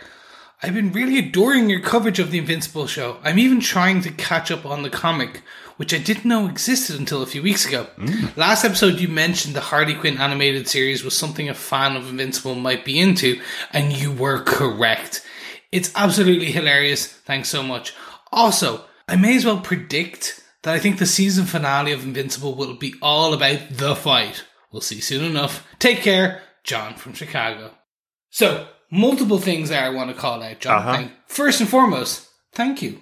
I've been really adoring your coverage of the Invincible show. I'm even trying to catch up on the comic, which I didn't know existed until a few weeks ago. Mm. Last episode, you mentioned the Harley Quinn animated series was something a fan of Invincible might be into, and you were correct. It's absolutely hilarious. Thanks so much. Also, I may as well predict that I think the season finale of Invincible will be all about the fight. We'll see soon enough. Take care, John from Chicago. So, multiple things that I want to call out, John. Uh-huh. First and foremost, thank you.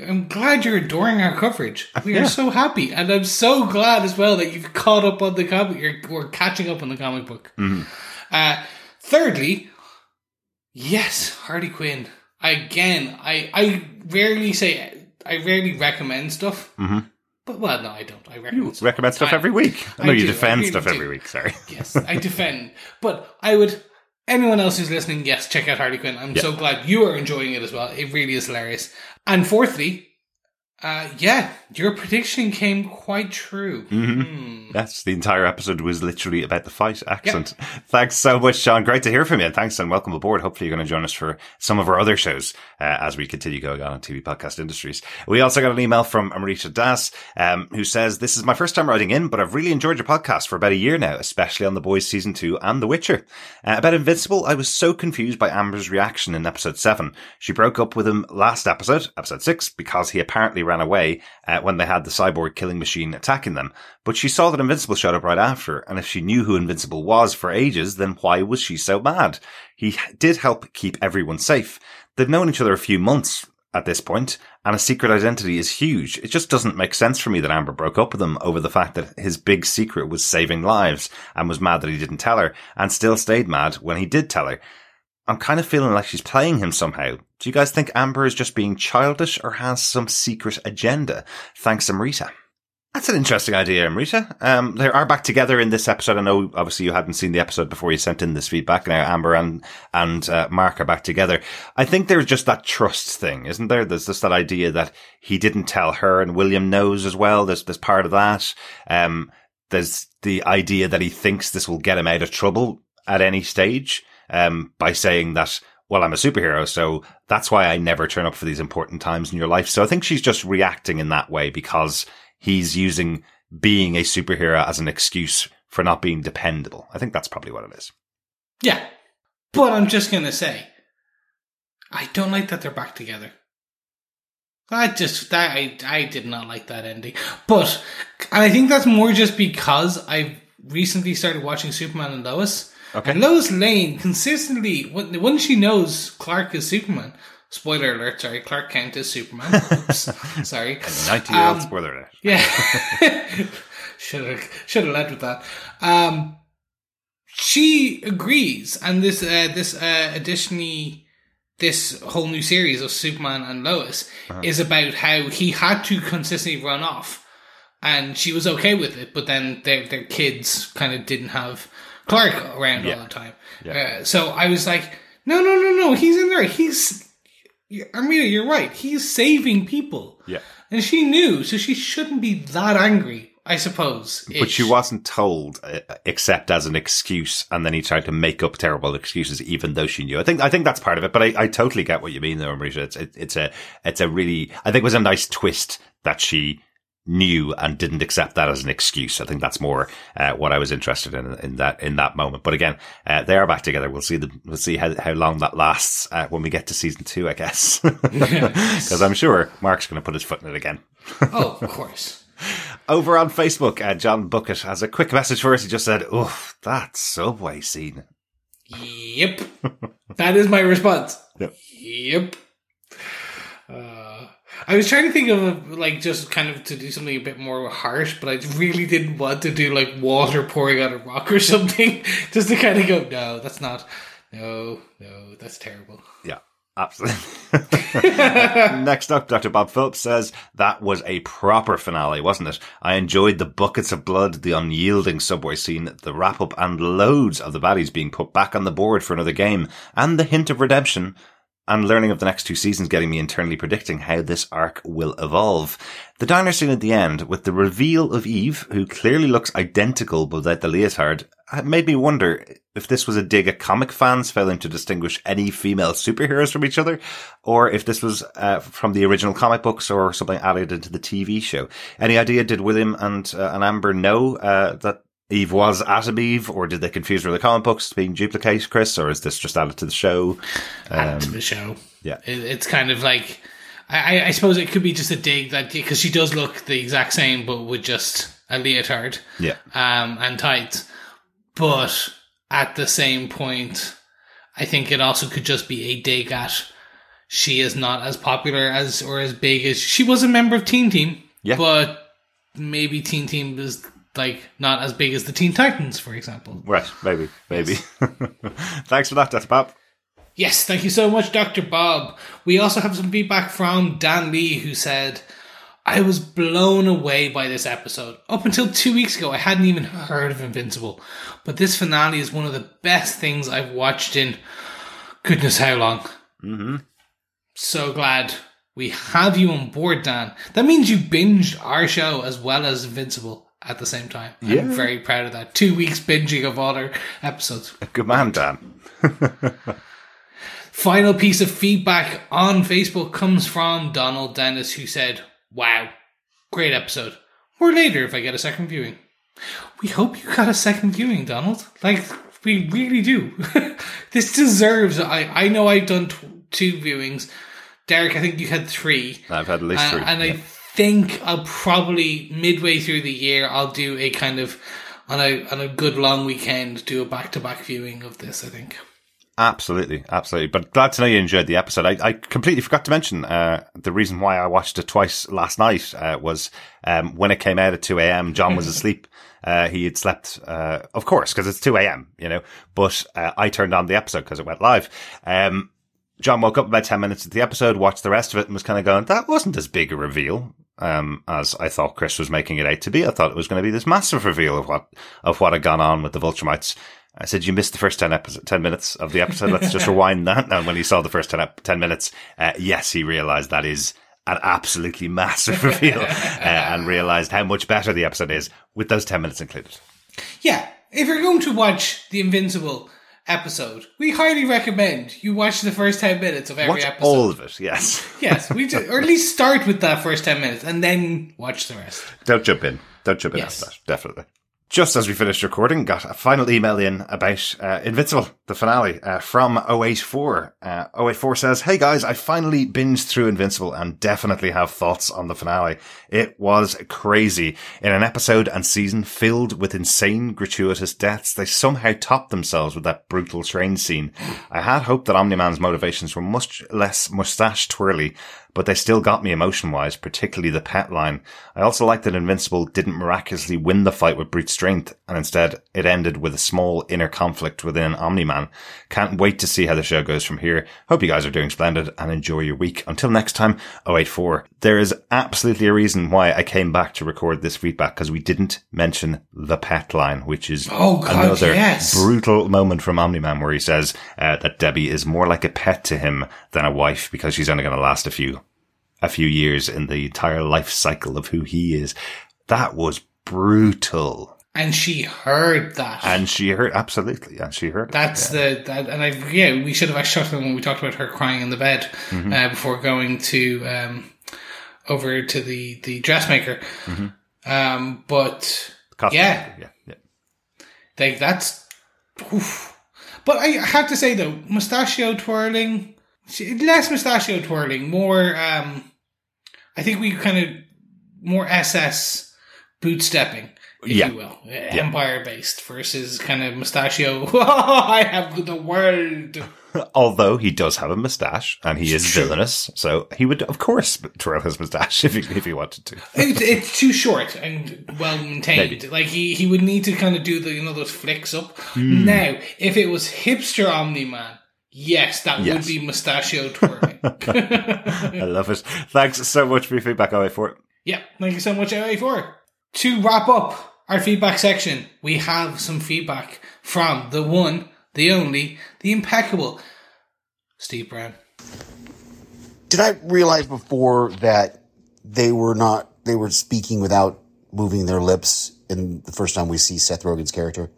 I'm glad you're adoring our coverage. *laughs* We Yeah. are so happy, and I'm so glad as well that you've caught up on the comic. You're we're catching up on the comic book. Mm-hmm. Uh, thirdly, yes, Harley Quinn. Again, I I rarely say I rarely recommend stuff. Mm-hmm. But well, no, I don't. I recommend stuff. Recommend stuff every week. I know you do, defend really stuff do. every week. Sorry. Yes, I defend. But I would. Anyone else who's listening, yes, check out Harley Quinn. I'm so glad you are enjoying it as well. It really is hilarious. And fourthly, uh, yeah, your prediction came quite true. Hmm. Yes, the entire episode was literally about the fight. Excellent. *laughs* Thanks so much, Sean. Great to hear from you. And thanks and welcome aboard. Hopefully you're going to join us for some of our other shows uh, as we continue going on in TV podcast industries. We also got an email from Amrita Das, um, who says, this is my first time writing in, but I've really enjoyed your podcast for about a year now, especially on The Boys season two and The Witcher. Uh, about Invincible, I was so confused by Amber's reaction in episode seven. She broke up with him last episode, episode six, because he apparently ran away uh, when they had the cyborg killing machine attacking them. But she saw that Invincible showed up right after, and if she knew who Invincible was for ages, then why was she so mad? He did help keep everyone safe. They've known each other a few months, at this point, and a secret identity is huge. It just doesn't make sense for me that Amber broke up with him over the fact that his big secret was saving lives and was mad that he didn't tell her and still stayed mad when he did tell her. I'm kind of feeling like she's playing him somehow. Do you guys think Amber is just being childish or has some secret agenda? Thanks, Amrita. That's an interesting idea, Amrita. Um, they are back together in this episode. I know, obviously, you hadn't seen the episode before you sent in this feedback. Now, Amber and and uh, Mark are back together. I think there's just that trust thing, isn't there? There's just that idea that he didn't tell her, and William knows as well. There's there's part of that. Um, there's the idea that he thinks this will get him out of trouble at any stage um, by saying that, well, I'm a superhero, so that's why I never turn up for these important times in your life. So I think she's just reacting in that way because he's using being a superhero as an excuse for not being dependable. I think that's probably what it is. Yeah. But I'm just going to say, I don't like that they're back together. I just that I I did not like that ending. But and I think that's more just because I recently started watching Superman and Lois. Okay. And Lois Lane consistently when when she knows Clark is Superman. Spoiler alert, sorry, Clark Kent is Superman. Oops, *laughs* sorry. 90 year old Um, spoiler alert. Yeah. *laughs* should have should have led with that. Um, she agrees, and this uh, this uh, additionally this whole new series of Superman and Lois is about how he had to consistently run off, and she was okay with it, but then their their kids kind of didn't have Clark around Yeah. all the time. Yeah. Uh, so I was like, no, no, no, no, he's in there. He's Armina, you're right. He's saving people. Yeah. And she knew, so she shouldn't be that angry, I suppose. But she wasn't told, uh, except as an excuse, and then he tried to make up terrible excuses, even though she knew. I think I think that's part of it. But I, I totally get what you mean, though, Marisha. It's it, it's a it's a really I think it was a nice twist that she knew and didn't accept that as an excuse. I think that's more uh, what I was interested in in that in that moment. But again, uh, they are back together. We'll see the we'll see how how long that lasts uh, when we get to season two, I guess, *laughs* because I'm sure Mark's going to put his foot in it again. Oh, of course. *laughs* Over on Facebook, uh, John Bucket has a quick message for us. He just said, "Oof, that subway scene." Yep. that is my response. Yep. Yep. I was trying to think of like just kind of to do something a bit more harsh, but I really didn't want to do like water pouring out a rock or *laughs* something. just to kind of go, no, that's not. No, no, that's terrible. Yeah, absolutely. *laughs* Next up, Dr. Bob Phillips says that was a proper finale, wasn't it? I enjoyed the buckets of blood, the unyielding subway scene, the wrap up, and loads of the baddies being put back on the board for another game, and the hint of redemption. And learning of the next two seasons getting me internally predicting how this arc will evolve. The diner scene at the end, with the reveal of Eve, who clearly looks identical but without the leotard, uh, made me wonder if this was a dig at comic fans failing to distinguish any female superheroes from each other, or if this was uh, from the original comic books or something added into the TV show. Any idea? Did William and uh, and Amber know uh, that Eve was at Atom Eve, or did they confuse her with the comic books being Dupli-Kate, Chris, or is this just added to the show? Add to the show. yeah. It, it's kind of like. I, I- suppose it could be just a dig that because she does look the exact same, but with just a leotard. Yeah. um, and tights. But at the same point, I think it also could just be a dig at she is not as popular as or as big as she was a member of Teen Team. Yeah. But maybe Teen Team is like not as big as the Teen Titans, for example. Right, maybe, maybe. *laughs* Thanks for that, Dr. Bob. Yes, thank you so much, Dr. Bob. We also have some feedback from Dan Lee who said, I was blown away by this episode. Up until two weeks ago, I hadn't even heard of Invincible. But this finale is one of the best things I've watched in goodness how long. Mm-hmm. So glad we have you on board, Dan. That means you binged our show as well as Invincible at the same time. Yeah. I'm very proud of that. Two weeks binging of all our episodes. Good man, Dan. *laughs* Final piece of feedback on Facebook comes from Donald Dennis, who said, Wow, great episode. Or later if I get a second viewing. We hope you got a second viewing, Donald. Like, we really do. *laughs* this deserves. I, I know I've done tw- two viewings. Derek, I think you had three. I've had at least Uh, three. and Yeah. I think I'll probably midway through the year I'll do a kind of on a on a good long weekend do a back to back viewing of this. I think. Absolutely, absolutely. But glad to know you enjoyed the episode. I, I completely forgot to mention uh, the reason why I watched it twice last night uh, was um, when it came out at 2 a.m., John was *laughs* asleep. Uh, he had slept, uh, of course, because it's 2 a.m., you know, but uh, I turned on the episode because it went live. Um, John woke up about 10 minutes of the episode, watched the rest of it, and was kind of going, that wasn't as big a reveal um, as I thought Chris was making it out to be. I thought it was going to be this massive reveal of what, of what had gone on with the Viltrumites. I said, you missed the first 10, episode, 10 minutes of the episode. Let's just *laughs* rewind that. And when he saw the first 10, 10 minutes, uh, yes, he realized that is an absolutely massive *laughs* reveal uh, and realized how much better the episode is with those 10 minutes included. Yeah. If you're going to watch The Invincible episode, we highly recommend you watch the first 10 minutes of every Watch episode. all of it, yes. *laughs* yes, we do, or at least start with that first 10 minutes and then watch the rest. Don't jump in. Don't jump in Yes. after that, definitely. Just as we finished recording, got a final email in about uh, Invincible, the finale, uh, from 084. Uh, 084 says, Hey guys, I finally binged through Invincible and definitely have thoughts on the finale. It was crazy. In an episode and season filled with insane, gratuitous deaths, they somehow topped themselves with that brutal train scene. I had hoped that Omni-Man's motivations were much less mustache twirly, but they still got me emotion wise, particularly the pet line. I also liked that Invincible didn't miraculously win the fight with brute strength, and instead it ended with a small inner conflict within Omni-Man. Can't wait to see how the show goes from here. Hope you guys are doing splendid and enjoy your week. Until next time, 084. There is absolutely a reason why I came back to record this feedback because we didn't mention the pet line, which is Oh, God, another yes. brutal moment from Omni-Man where he says uh, that Debbie is more like a pet to him than a wife because she's only going to last a few a few years in the entire life cycle of who he is. That was brutal. And she heard that. And she heard, absolutely, and she heard. That's the that, and I yeah we should have actually talked about when we talked about her crying in the bed Mm-hmm. uh, before going to um over to the the dressmaker. Um, but yeah. yeah, yeah. like that's. oof. But I have to say though, mustachio twirling, less mustachio twirling, more. um I think we kind of more SS bootstepping, if Yeah. you will, empire based versus kind of mustachio. *laughs* I have the world. *laughs* Although he does have a mustache and he is villainous, so he would, of course, twirl his mustache *laughs* if he, if he wanted to. It's, it's too short and well maintained. Maybe. Like he, he would need to kind of do the you know those flicks up. Hmm. Now, if it was hipster Omni Man, yes, that Yes. would be mustachio twirling. *laughs* I love it. Thanks so much for your feedback, 084. yeah, thank you so much, LA4. To wrap up our feedback section, we have some feedback from the one, the only, the impeccable Steve Brown. Did I realize before that they were not, they were speaking without moving their lips in the first time we see Seth Rogen's character?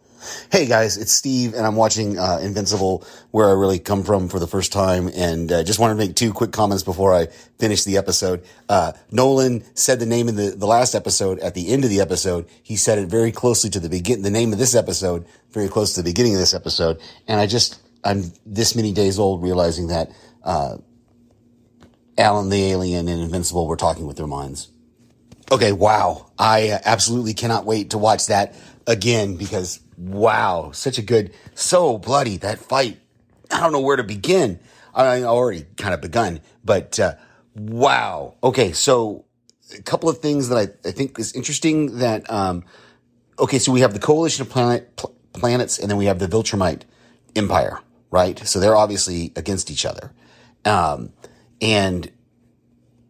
Hey guys, it's Steve and I'm watching uh, Invincible where I really come from for the first time and uh, just wanted to make two quick comments before I finish the episode. Uh, Nolan said the name in the, the last episode at the end of the episode. He said it very closely to the begin, the name of this episode, very close to the beginning of this episode. And I just, I'm this many days old realizing that, uh, Alan the Alien and Invincible were talking with their minds. Okay, wow. I uh, absolutely cannot wait to watch that again because wow, such a good, so bloody that fight. I don't know where to begin. I already kind of begun, but uh, wow. Okay, so a couple of things that I, I think is interesting that um, okay, so we have the coalition of planet pl- planets, and then we have the Viltrumite Empire, right? So they're obviously against each other, um, and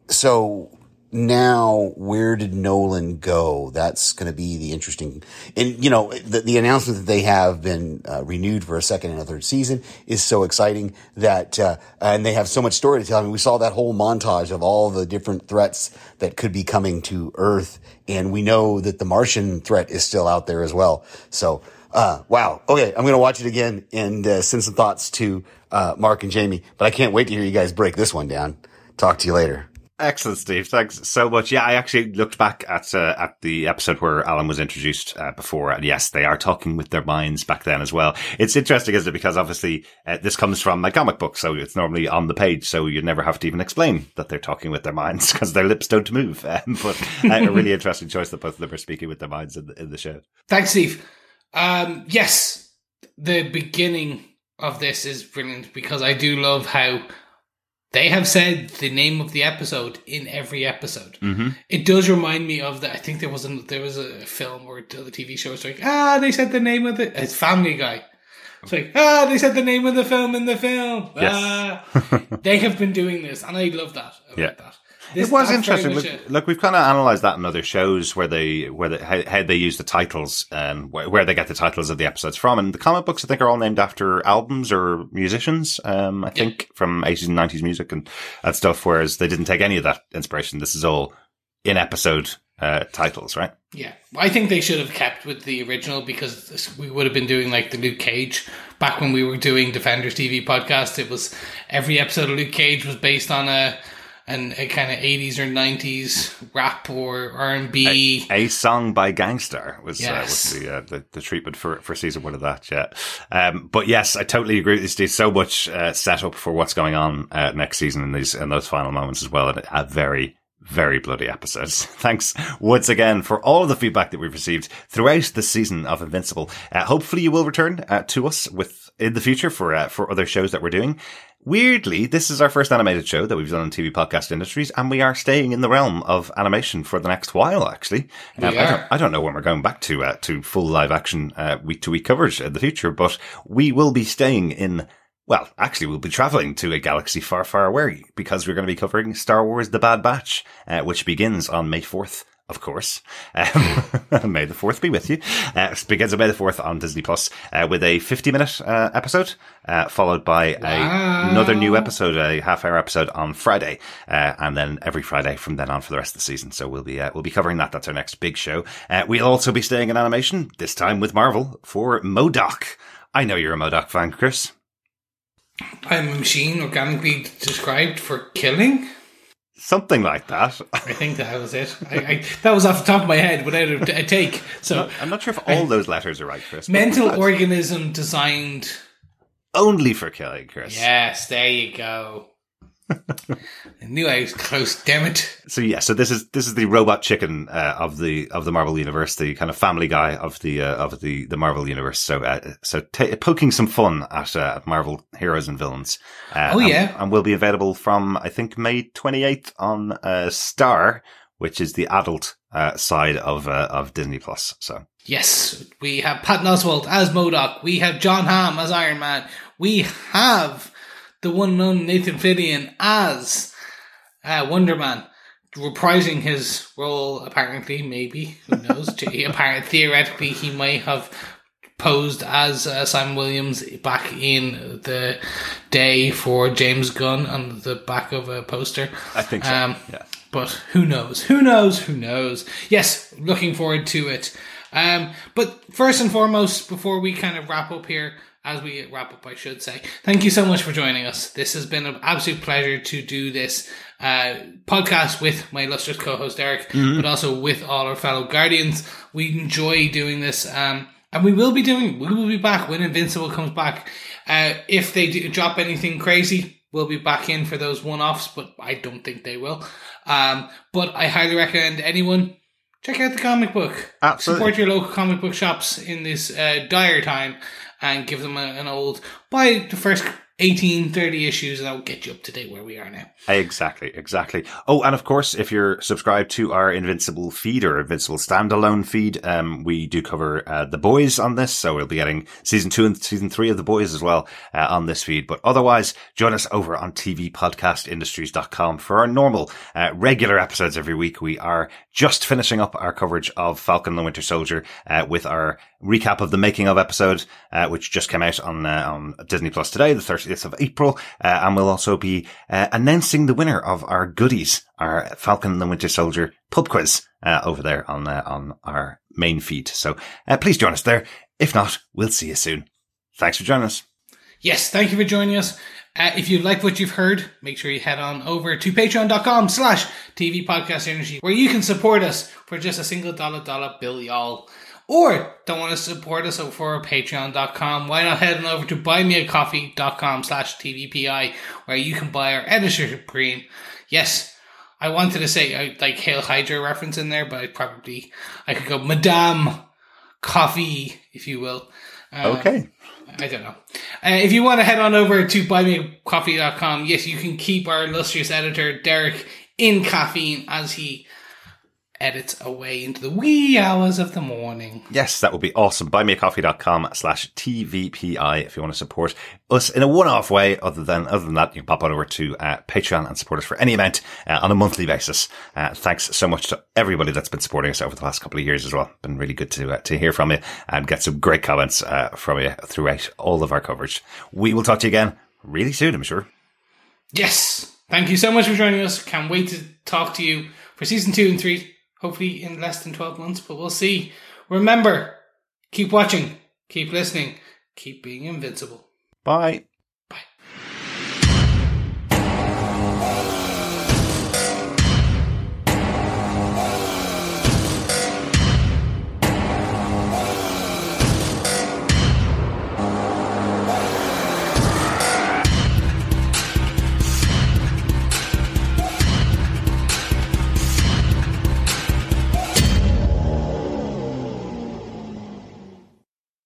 so now where did Nolan go? That's going to be the interesting, and you know, the, the announcement that they have been uh, renewed for a second and a third season is so exciting that, uh, and they have so much story to tell. I mean, we saw that whole montage of all the different threats that could be coming to Earth, and we know that the Martian threat is still out there as well. So, uh, wow. Okay. I'm going to watch it again and uh, send some thoughts to, uh, Mark and Jamie, but I can't wait to hear you guys break this one down. Talk to you later. Excellent, Steve. Thanks so much. Yeah, I actually looked back at uh, at the episode where Alan was introduced uh, before, and yes, they are talking with their minds back then as well. It's interesting, isn't it? Because obviously uh, this comes from my comic book, so it's normally on the page, so you never have to even explain that they're talking with their minds *laughs* because their lips don't move. *laughs* Um, but uh, a really interesting choice that both of them are speaking with their minds in the, in the show. Thanks, Steve. Um, yes, the beginning of this is brilliant because I do love how they have said the name of the episode in every episode. Mm-hmm. It does remind me of that. I think there was a there was a film or the TV show. It's like ah, they said the name of the. It's Family Guy. It's like ah, they said the name of the film in the film. Yes. Ah. they have been doing this, and I love that. I Yeah. that. This- it was interesting. Look, look, we've kind of analysed that in other shows where they, where they, how, how they use the titles and where, where they get the titles of the episodes from. And the comic books, I think, are all named after albums or musicians. Um, I think from 80s and 90s music and that stuff. Whereas they didn't take any of that inspiration. This is all in episode uh, titles, right? Yeah, I think they should have kept with the original because we would have been doing like the Luke Cage back when we were doing Defenders TV podcast. It was every episode of Luke Cage was based on a an, a kind of eighties or nineties rap or R&B. A song by Gang Starr was, Yes. uh, was the, uh, the the treatment for for season one of that. Yeah, um, but yes, I totally agree with you, Steve. So much uh, set up for what's going on uh, next season in these in those final moments as well, and a very very bloody episodes. *laughs* Thanks once again for all of the feedback that we've received throughout the season of Invincible. Uh, hopefully, you will return uh, to us with in the future for uh, for other shows that we're doing. Weirdly, this is our first animated show that we've done in TV Podcast Industries, and we are staying in the realm of animation for the next while. Actually, Um, I, don't, I don't know when we're going back to uh, to full live action uh, week to week coverage in the future, but we will be staying in. Well, actually, we'll be traveling to a galaxy far, far away because we're going to be covering Star Wars: The Bad Batch, uh, which begins on May fourth. Of course, um, *laughs* May the Fourth be with you. Uh, begins on May the Fourth on Disney Plus uh, with a fifty-minute uh, episode, uh, followed by a, another new episode, a half-hour episode on Friday, uh, and then every Friday from then on for the rest of the season. So we'll be uh, we'll be covering that. That's our next big show. Uh, we'll also be staying in animation this time with Marvel for MODOK. I know you're a MODOK fan, Chris. I'm a machine organically described for killing. Something like that. I think that was it. I, I, that was off the top of my head without a, a take. So I'm not sure if all those letters are right, Chris. mental organism designed. only for killing, Chris. Yes, there you go. I knew I was close. Damn it. So yeah, so this is this is the robot chicken uh, of the of the Marvel universe, the kind of family guy of the uh, of the the Marvel universe. So uh, so ta poking some fun at uh, Marvel heroes and villains. Uh, Oh, yeah. and, will be available from I think May twenty eighth on uh, Star, which is the adult uh, side of uh, of Disney Plus. So Yes, we have Patton Oswalt as MODOK. We have Jon Hamm as Iron Man. We have the one known Nathan Fillion as uh, Wonder Man, reprising his role. Apparently, maybe who knows? *laughs* Apparently, theoretically, he may have posed as uh, Simon Williams back in the day for James Gunn on the back of a poster. I think so. Um, yeah. But who knows? Who knows? Who knows? Yes, looking forward to it. Um, but first and foremost, before we kind of wrap up here, as we wrap up, I should say, thank you so much for joining us. This has been an absolute pleasure to do this uh, podcast with my illustrious co-host Eric, but also with all our fellow guardians. We enjoy doing this, um, and we will be doing. We will be back when Invincible comes back. Uh, if they do drop anything crazy, we'll be back in for those one-offs, but I don't think they will. Um, but I highly recommend anyone check out the comic book. Absolutely. Support your local comic book shops in this uh, dire time and give them a, an old, buy the first 18, 30 issues and that'll get you up to date where we are now. Exactly, exactly. Oh, and of course, if you're subscribed to our Invincible feed or Invincible standalone feed, um, we do cover uh, the boys on this, so we'll be getting season two and season three of the boys as well uh, on this feed. But otherwise, join us over on tvpodcastindustries.com for our normal, uh, regular episodes every week. We are just finishing up our coverage of Falcon the Winter Soldier uh, with our recap of the making of episode, uh, which just came out on uh, on Disney Plus today, the 30th of April, uh, and we'll also be uh, announcing the winner of our goodies, our Falcon and the Winter Soldier pub quiz uh, over there on uh, on our main feed. So please join us there. If not, we'll see you soon. Thanks for joining us. Yes, thank you for joining us. Uh, if you like what you've heard, make sure you head on over to patreon.com slash TV Podcast Energy, where you can support us for just a single dollar dollar bill, y'all. Or don't want to support us over for patreon.com, why not head on over to buymeacoffee.com slash TVPI, where you can buy our editorship cream. Yes, I wanted to say like Hail Hydra reference in there, but I probably, I could go Madame Coffee, if you will. Uh, Okay. I don't know. Uh, if you want to head on over to buymeacoffee.com, yes, you can keep our illustrious editor, Derek, in caffeine as he edits away into the wee hours of the morning. Yes, that would be awesome. Buymeacoffee.com slash TVPI if you want to support us in a one-off way. Other than, other than that, you can pop on over to uh, Patreon and support us for any amount uh, on a monthly basis. Uh, thanks so much to everybody that's been supporting us over the last couple of years as well. Been really good to, uh, to hear from you and get some great comments uh, from you throughout all of our coverage. We will talk to you again really soon, I'm sure. Yes. Thank you so much for joining us. Can't wait to talk to you for season two and three. Hopefully in less than 12 months, but we'll see. Remember, keep watching, keep listening, keep being invincible. Bye.